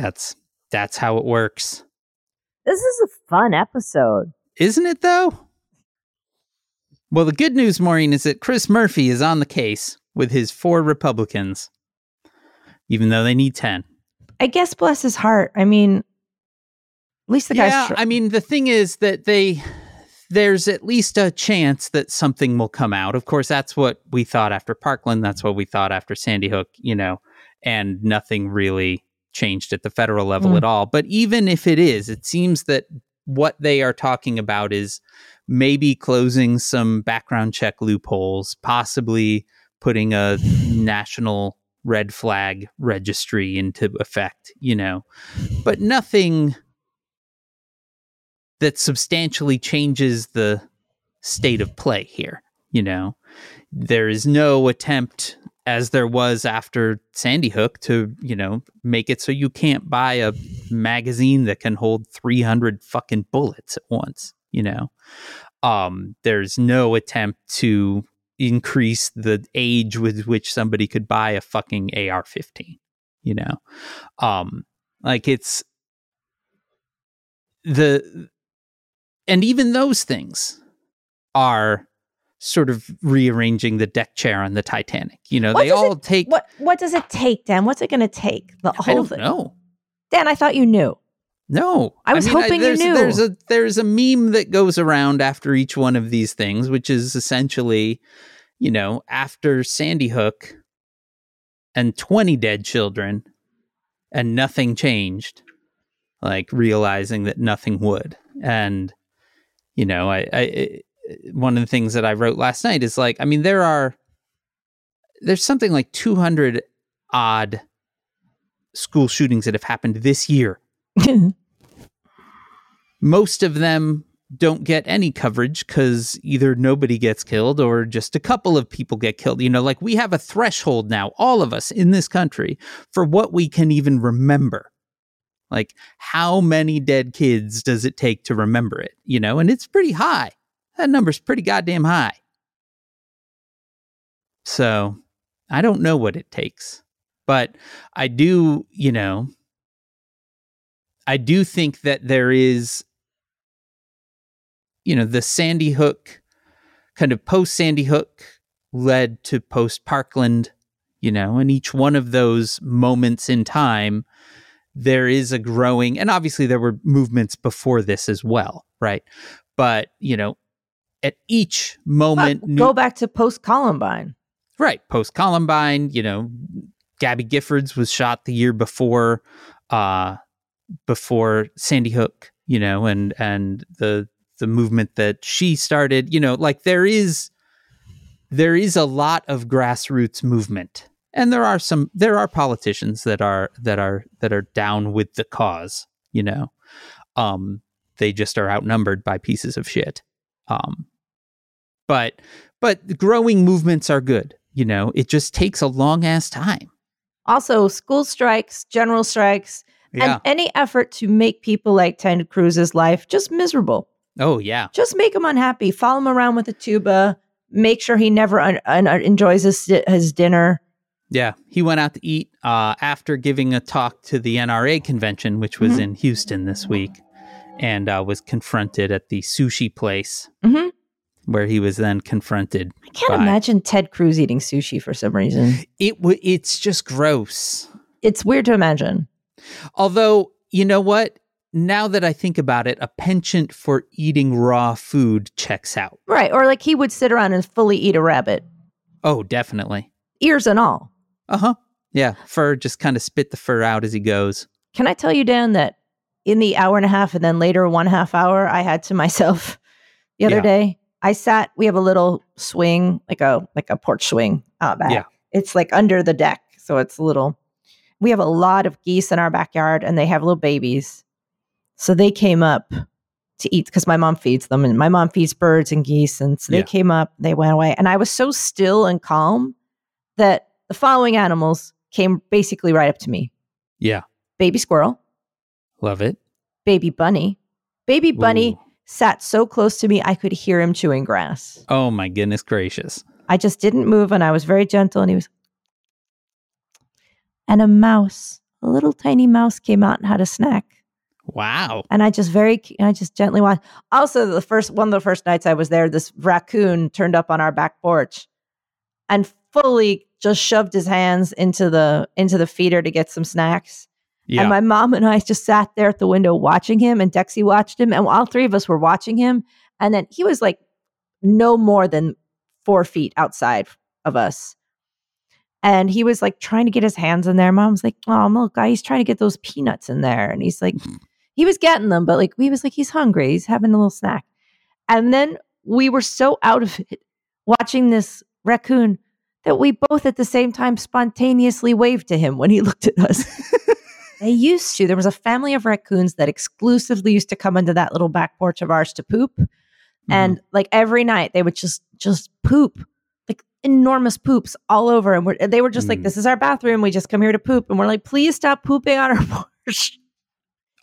That's that's how it works. This is a fun episode. Isn't it though? Well, the good news, Maureen, is that Chris Murphy is on the case with his four Republicans, even though they need 10. I guess bless his heart. I mean, at least the guy's. yeah, tr- I mean, the thing is that they there's at least a chance that something will come out. Of course, that's what we thought after Parkland. That's what we thought after Sandy Hook. You know, and nothing really changed at the federal level Mm. at all. But even if it is, it seems that what they are talking about is maybe closing some background check loopholes, possibly putting a national red flag registry into effect, you know, but nothing that substantially changes the state of play here, you know. There is no attempt as there was after Sandy Hook to, you know, make it so you can't buy a magazine that can hold 300 fucking bullets at once, you know. Um there's no attempt to increase the age with which somebody could buy a fucking AR15, you know. Um like it's the and even those things are sort of rearranging the deck chair on the Titanic. You know, What they all take what What does it take, Dan? What's it going to take? The whole I don't thing. know. Dan, I thought you knew. No, I was hoping you there's, knew. There's a there's a meme that goes around after each one of these things, which is essentially, you know, after Sandy Hook and 20 dead children, and nothing changed, like realizing that nothing would, and you know, I, I I- one of the things that I wrote last night is like, I mean, there are there's something like 200 odd school shootings that have happened this year most of them don't get any coverage because either nobody gets killed or just a couple of people get killed. You know, like we have a threshold now, all of us in this country, for what we can even remember. Like, how many dead kids does it take to remember it? You know, and it's pretty high. That number's pretty goddamn high. So I don't know what it takes, but I do, you know, I do think that there is, you know, the Sandy Hook kind of post Sandy Hook led to post Parkland, you know, and each one of those moments in time, there is a growing, and obviously there were movements before this as well, right? But, you know, at each moment, new- Go back to post Columbine. Right. Post Columbine, you know, Gabby Giffords was shot the year before uh before Sandy Hook, you know, and and the the movement that she started, you know, like there is there is a lot of grassroots movement. And there are some there are politicians that are that are that are down with the cause, you know. Um they just are outnumbered by pieces of shit. Um but but growing movements are good you know it just takes a long ass time Also, school strikes, general strikes, yeah and any effort to make people like Ted Cruz's life just miserable. Oh yeah. Just make him unhappy. Follow him around with a tuba. Make sure he never un- un- enjoys his his dinner. Yeah, he went out to eat uh, after giving a talk to the NRA convention, which was Mhm. in Houston this week, and uh, was confronted at the sushi place, hmm where he was then confronted. I can't Bye. imagine Ted Cruz eating sushi for some reason. It w- it's just gross. It's weird to imagine. Although you know what, now that I think about it, a penchant for eating raw food checks out. Right. Or like he would sit around and fully eat a rabbit, Oh, definitely. ears and all. Uh huh. Yeah, fur just kind of spit the fur out as he goes. Can I tell you, Dan, that in the hour and a half and then later one half hour I had to myself the other Yeah. day, I sat, we have a little swing, like a like a porch swing out back. Yeah. It's like under the deck. So it's a little we have a lot of geese in our backyard and they have little babies. So they came up to eat because my mom feeds them and my mom feeds birds and geese. And so they Yeah. came up, they went away. And I was so still and calm that the following animals came basically right up to me. Yeah, Baby squirrel, love it. baby bunny. Baby bunny Ooh. Sat so close to me I could hear him chewing grass. Oh my goodness gracious. I just didn't move and I was very gentle and he was and a mouse, a little tiny mouse came out and had a snack. Wow. And I just very I just gently watched. Also, the first one of the first nights I was there, this raccoon turned up on our back porch and fully just shoved his hands into the into the feeder to get some snacks. Yeah. And my mom and I just sat there at the window watching him, and Dexy watched him, and all three of us were watching him. And then he was like no more than four feet outside of us. And he was like trying to get his hands in there. Mom's like, Oh, look, guy, he's trying to get those peanuts in there. And he's like, mm-hmm. he was getting them, but like, he was like, he's hungry. He's having a little snack. And then we were so out of it watching this raccoon that we both at the same time spontaneously waved to him when he looked at us. They used to. There was a family of raccoons that exclusively used to come into that little back porch of ours to poop. Mm-hmm. And like every night they would just just poop. Like enormous poops all over and we're, they were just like Mm. this is our bathroom. We just come here to poop and we're like please stop pooping on our porch.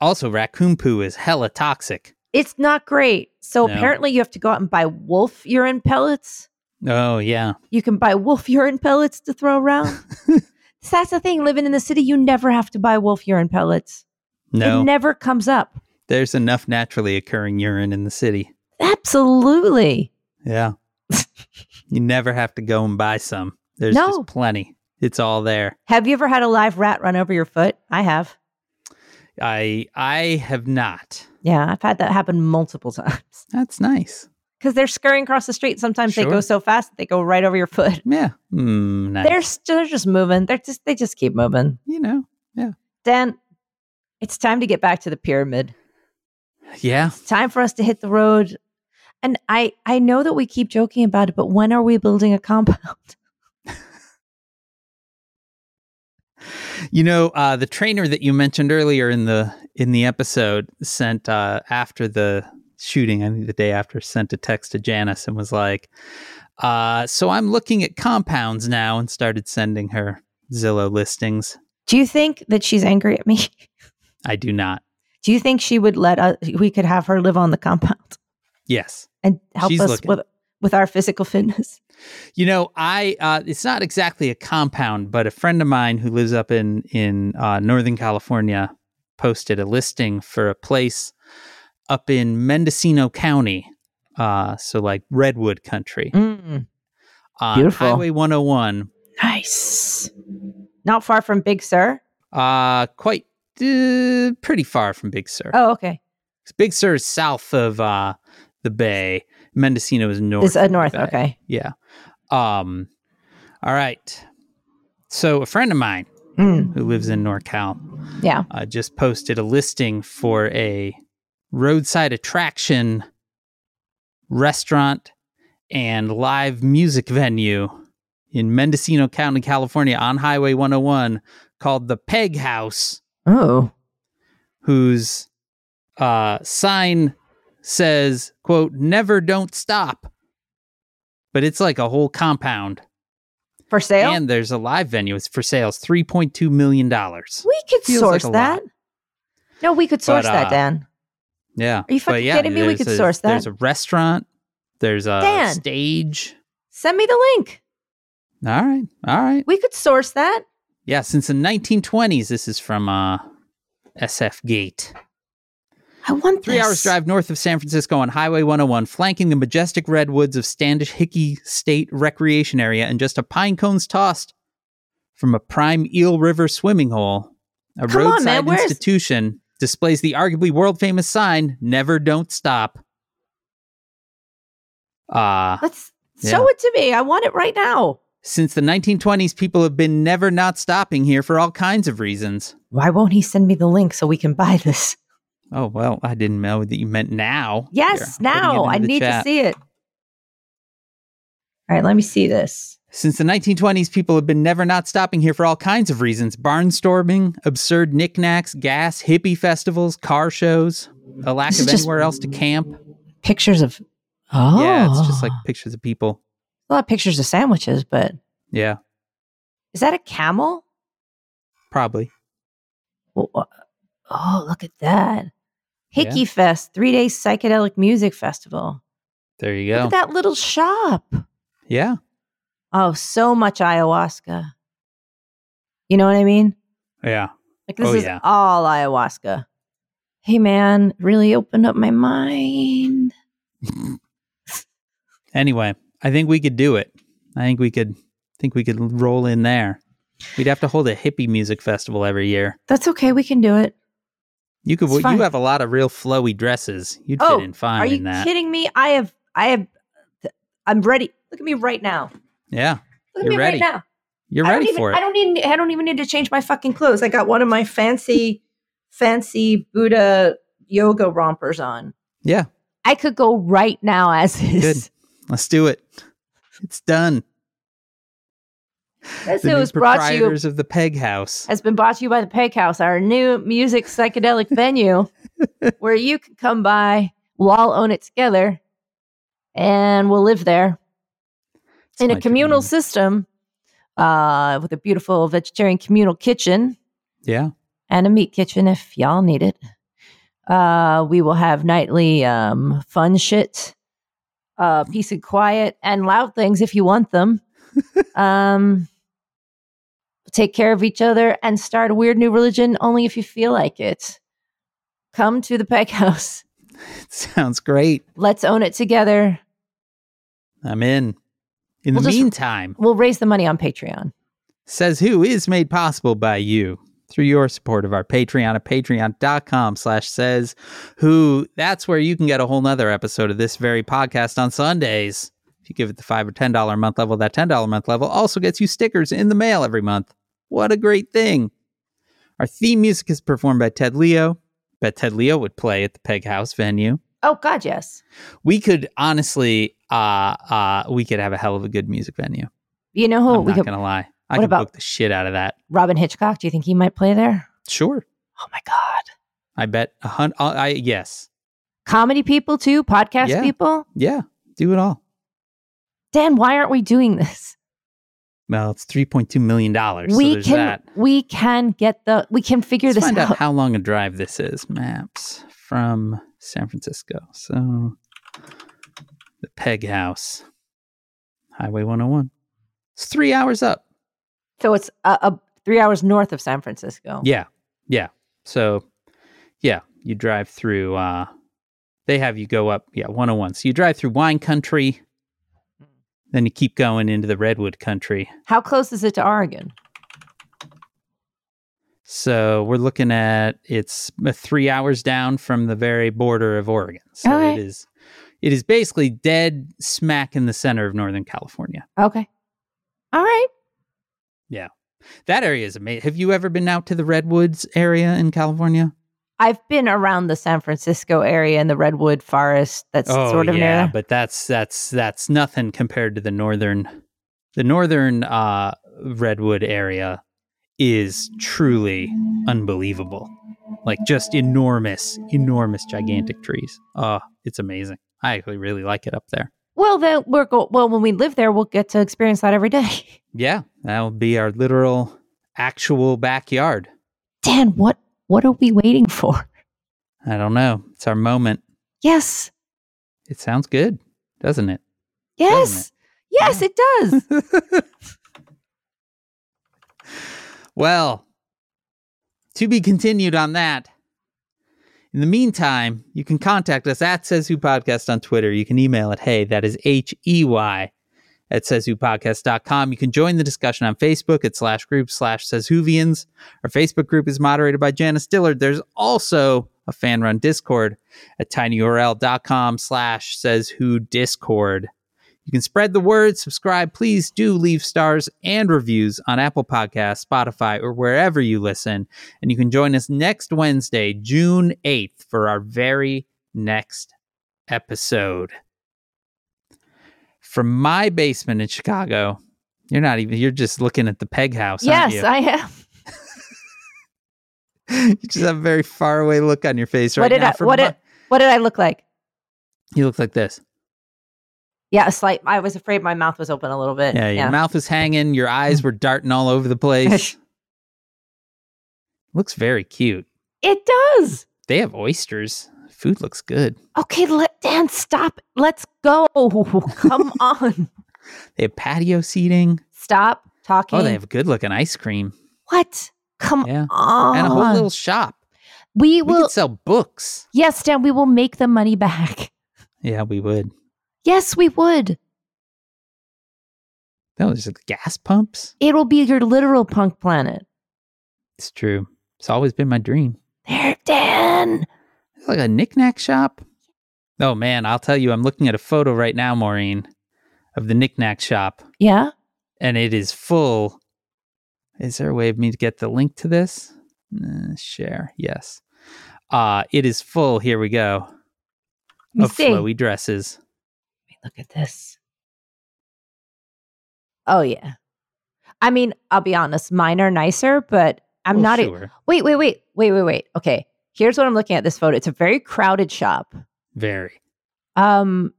also, raccoon poo is hella toxic. It's not great. So No. apparently you have to go out and buy wolf urine pellets. Oh yeah. You can buy wolf urine pellets to throw around. so that's the thing. Living in the city, you never have to buy wolf urine pellets. No, It never comes up. there's enough naturally occurring urine in the city. Absolutely. Yeah. you never have to go and buy some. There's No. just plenty. It's all there. Have you ever had a live rat run over your foot? I have. I I have not. Yeah, I've had that happen multiple times. That's nice. Because they're scurrying across the street. Sometimes they go so fast they go right over your foot. Yeah. Mm, nice. They're they're just moving. They're just they just keep moving. you know. Yeah. Dan, it's time to get back to the pyramid. Yeah. It's time for us to hit the road. And I I know that we keep joking about it, but when are we building a compound? You know, uh, the trainer that you mentioned earlier in the in the episode sent uh, after the shooting, I think the day after, sent a text to Janice and was like, uh, "So I'm looking at compounds now," and started sending her Zillow listings. Do you think that she's angry at me? I do not. Do you think she would let us we could have her live on the compound Yes, and help She's us looking. with with our physical fitness? you know, I uh, it's not exactly a compound, but a friend of mine who lives up in in uh, Northern California posted a listing for a place up in Mendocino County, uh, so like redwood country. Mm, on Beautiful. Highway 101, nice. Not far from Big Sur. uh, quite uh, pretty far from Big Sur. Oh, okay. Big Sur is south of uh, the bay. Mendocino is north. Is uh, north. Okay. Yeah. Um. All right. So a friend of mine Mm, who lives in NorCal yeah. uh, just posted a listing for a roadside attraction restaurant and live music venue in Mendocino County, California on Highway 101 called the Peg House, Oh. whose uh, sign says, quote, never don't stop. But it's like a whole compound. For sale? And there's a live venue. It's for sales, $3.2 million. we could feels source like that. lot. No, we could source But, that, uh, Dan. Yeah. Are you fucking yeah, kidding me? We could a- source that. There's a restaurant. There's a Dan. stage. Send me the link. All right. All right. We could source that. Yeah, since the 1920s, this is from uh, SF Gate. I want Three this. hours drive north of San Francisco on Highway 101, flanking the majestic redwoods of Standish Hickey State Recreation Area, and just a pine cone's tossed from a prime Eel River swimming hole. A Come on, roadside where's- institution displays the arguably world famous sign "Never Don't Stop." Uh, Let's Yeah. show it to me. I want it right now. since the 1920s, people have been never not stopping here for all kinds of reasons. Why won't he send me the link so we can buy this? Oh, well, I didn't know that you meant now. Yes, Here, now. I need chat. to see it. All right, let me see this. Since the 1920s, people have been never not stopping here for all kinds of reasons barnstorming, absurd knickknacks, gas, hippie festivals, car shows, a lack of anywhere else to camp. Pictures of Oh. Yeah, it's just oh. like pictures of people. a lot of pictures of sandwiches, but Yeah, is that a camel? probably. Well, Oh, look at that. Yeah. Hickey Fest, three day psychedelic music festival. There you Look go. at that little shop. Yeah. Oh, so much ayahuasca. You know what I mean? Yeah. Like this Oh, is yeah. all ayahuasca. Hey man, really opened up my mind. Anyway, I think we could do it. I think we could think we could roll in there. We'd have to hold a hippie music festival every year. That's okay, we can do it. You could. You have a lot of real flowy dresses. You'd Oh, fit in fine Are you in that. kidding me? I have I have I'm ready. Look at me right now. Yeah, Look at You're me ready. right now. you're ready even, for it. I don't need I don't even need to change my fucking clothes. I got one of my fancy fancy Buddha yoga rompers on. Yeah, I could go right now as is. Good. let's do it. It's done. This The was brought to you of the Peg House. has been brought to you by the Peg House, our new music psychedelic venue where you can come by. We'll all own it together and we'll live there It's in a communal dream. system uh, with a beautiful vegetarian communal kitchen Yeah, and a meat kitchen if y'all need it. Uh, we will have nightly um, fun shit, uh, peace and quiet, and loud things if you want them. um, take care of each other and start a weird new religion only if you feel like it. Come to the Peg House. sounds great. Let's own it together. I'm in. In We'll the just- meantime, We'll raise the money on Patreon. Says Who is made possible by you through your support of our Patreon at patreon.com slash says who. That's where you can get a whole nother episode of this very podcast on Sundays. If you give it the five or ten dollar a month level, that ten dollar a month level also gets you stickers in the mail every month. What a great thing. Our theme music is performed by Ted Leo. Bet Ted Leo would play at the Peg House venue. Oh God, yes. We could honestly uh uh we could have a hell of a good music venue. You know who I'm we not could? gonna lie. I could about- book the shit out of that. Robyn Hitchcock. Do you think he might play there? Sure. Oh my God. I bet a hundred. I yes, Comedy people too. Podcast Yeah. people. yeah, do it all. Dan, why aren't we doing this? Well, it's three point two million dollars. we there's can that. we can get the we can figure Let's this find out. out how long a drive this is. Maps from San Francisco. So the Peg House, Highway one hundred one. It's three hours up. so it's uh, uh, three hours north of San Francisco. Yeah, yeah. So yeah, you drive through. uh They have you go up. Yeah, one hundred one. So you drive through wine country. Then you keep going into the redwood country. How close is it to Oregon? So we're looking at it's three hours down from the very border of Oregon. So Okay. it is it is basically dead smack in the center of Northern California. Okay. All right. Yeah. That area is amazing. Have you ever been out to the redwoods area in California? I've been around the San Francisco area and the redwood forest. That's sort of Oh, yeah, near. but that's that's that's nothing compared to the northern the northern uh redwood area is truly unbelievable. Like just enormous, enormous gigantic trees. Oh, it's amazing. I actually really like it up there. Well, then we're go- well when we live there, we'll get to experience that every day. Yeah, that'll be our literal actual backyard. Dan, what what are we waiting for? I don't know. It's our moment. Yes. It sounds good, doesn't it? Yes. Yes, it does. well, to be continued on that. In the meantime, you can contact us at Says Who Podcast on Twitter. You can email it, hey, that is H E Y at sayswhopodcast.com. You can join the discussion on Facebook at slash group slash says Whovians. Our Facebook group is moderated by Janice Dillard. There's also a fan run Discord at tinyurl.com slash says who Discord. You can spread the word, subscribe. Please do leave stars and reviews on Apple Podcasts, Spotify, or wherever you listen. And you can join us next Wednesday, June 8th, for our very next episode. From my basement in Chicago, you're not even, you're just looking at the peg house. aren't yes? I am. you just have a very far away look on your face right what did now. I what my- did what did I look like? you look like this. Yeah, a slight I was afraid my mouth was open a little bit. Yeah, your mouth was hanging, your eyes mm. were darting all over the place. looks very cute. It does. They have oysters. Food looks good. Okay, let Dan stop. Let's go. Come on. They have patio seating. Stop talking. Oh, they have good looking ice cream what? Come Yeah. on. and a whole little shop. we We will could sell books. Yes, Dan, we will make the money back. Yeah, we would. Yes, we would. That was just gas pumps. It'll be your literal punk planet. It's true. It's always been my dream. There, Dan. It's like a knickknack shop. Oh man, I'll tell you, I'm looking at a photo right now, Maureen, of the knickknack shop, Yeah? and it is full. Is there a way of me to get the link to this? Uh, share, yes. Uh, it is full. Here we go. Of flowy dresses. Look at this. Oh yeah. I mean, I'll be honest, mine are nicer, but I'm Well, not. sure. wait, wait, wait, wait, wait, wait. Okay, here's what I'm looking at. This photo. It's a very crowded shop. Very. Um,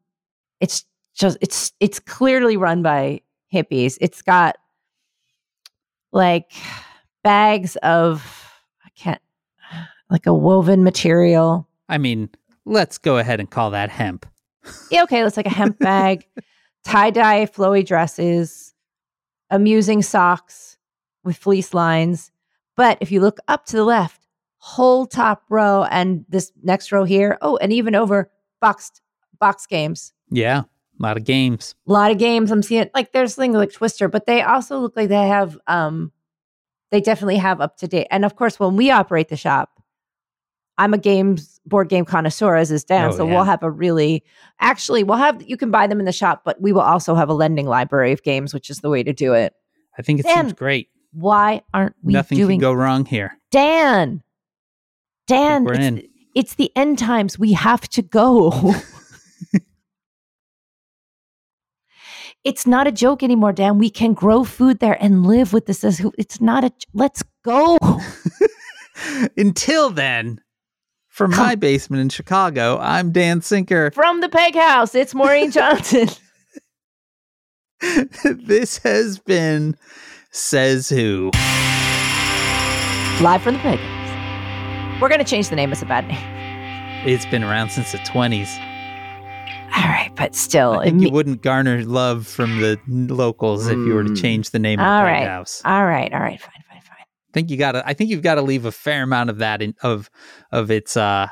it's just it's it's clearly run by hippies. It's got like bags of I can't like a woven material. I mean, let's go ahead and call that hemp. Yeah, okay, it's like a hemp bag, tie dye flowy dresses, amusing socks with fleece lines. But if you look up to the left, whole top row and this next row here, oh, and even over boxed box games. Yeah, a lot of games. A lot of games I'm seeing like there's things like Twister, but they also look like they have um they definitely have up to date. And of course, when we operate the shop, I'm a games board game connoisseur as is Dan. Oh, so yeah. we'll have a really actually we'll have you can buy them in the shop, but we will also have a lending library of games, which is the way to do it. I think it Dan, seems great. Why aren't we Nothing doing can go wrong here. Dan? Dan, we're it's, in. it's the end times. We have to go. it's not a joke anymore, Dan. We can grow food there and live with this. It's not a. Let's go. Until then, from my basement in Chicago, I'm Dan Sinker. From the Peg House, it's Maureen Johnson. this has been Says Who. Live from the Peg House. We're going to change the name. It's a bad name. It's been around since the 20s. All right, but still. I think me- you wouldn't garner love from the locals if you were to Mm. change the name of the All Peg right. house. all right, all right, fine, fine, fine. I think you gotta I think you've got to leave a fair amount of that in of of its uh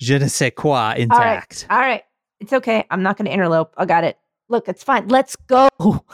je ne sais quoi All right, intact. all right. It's okay. I'm not going to interlope. I got it. Look, it's fine. Let's go.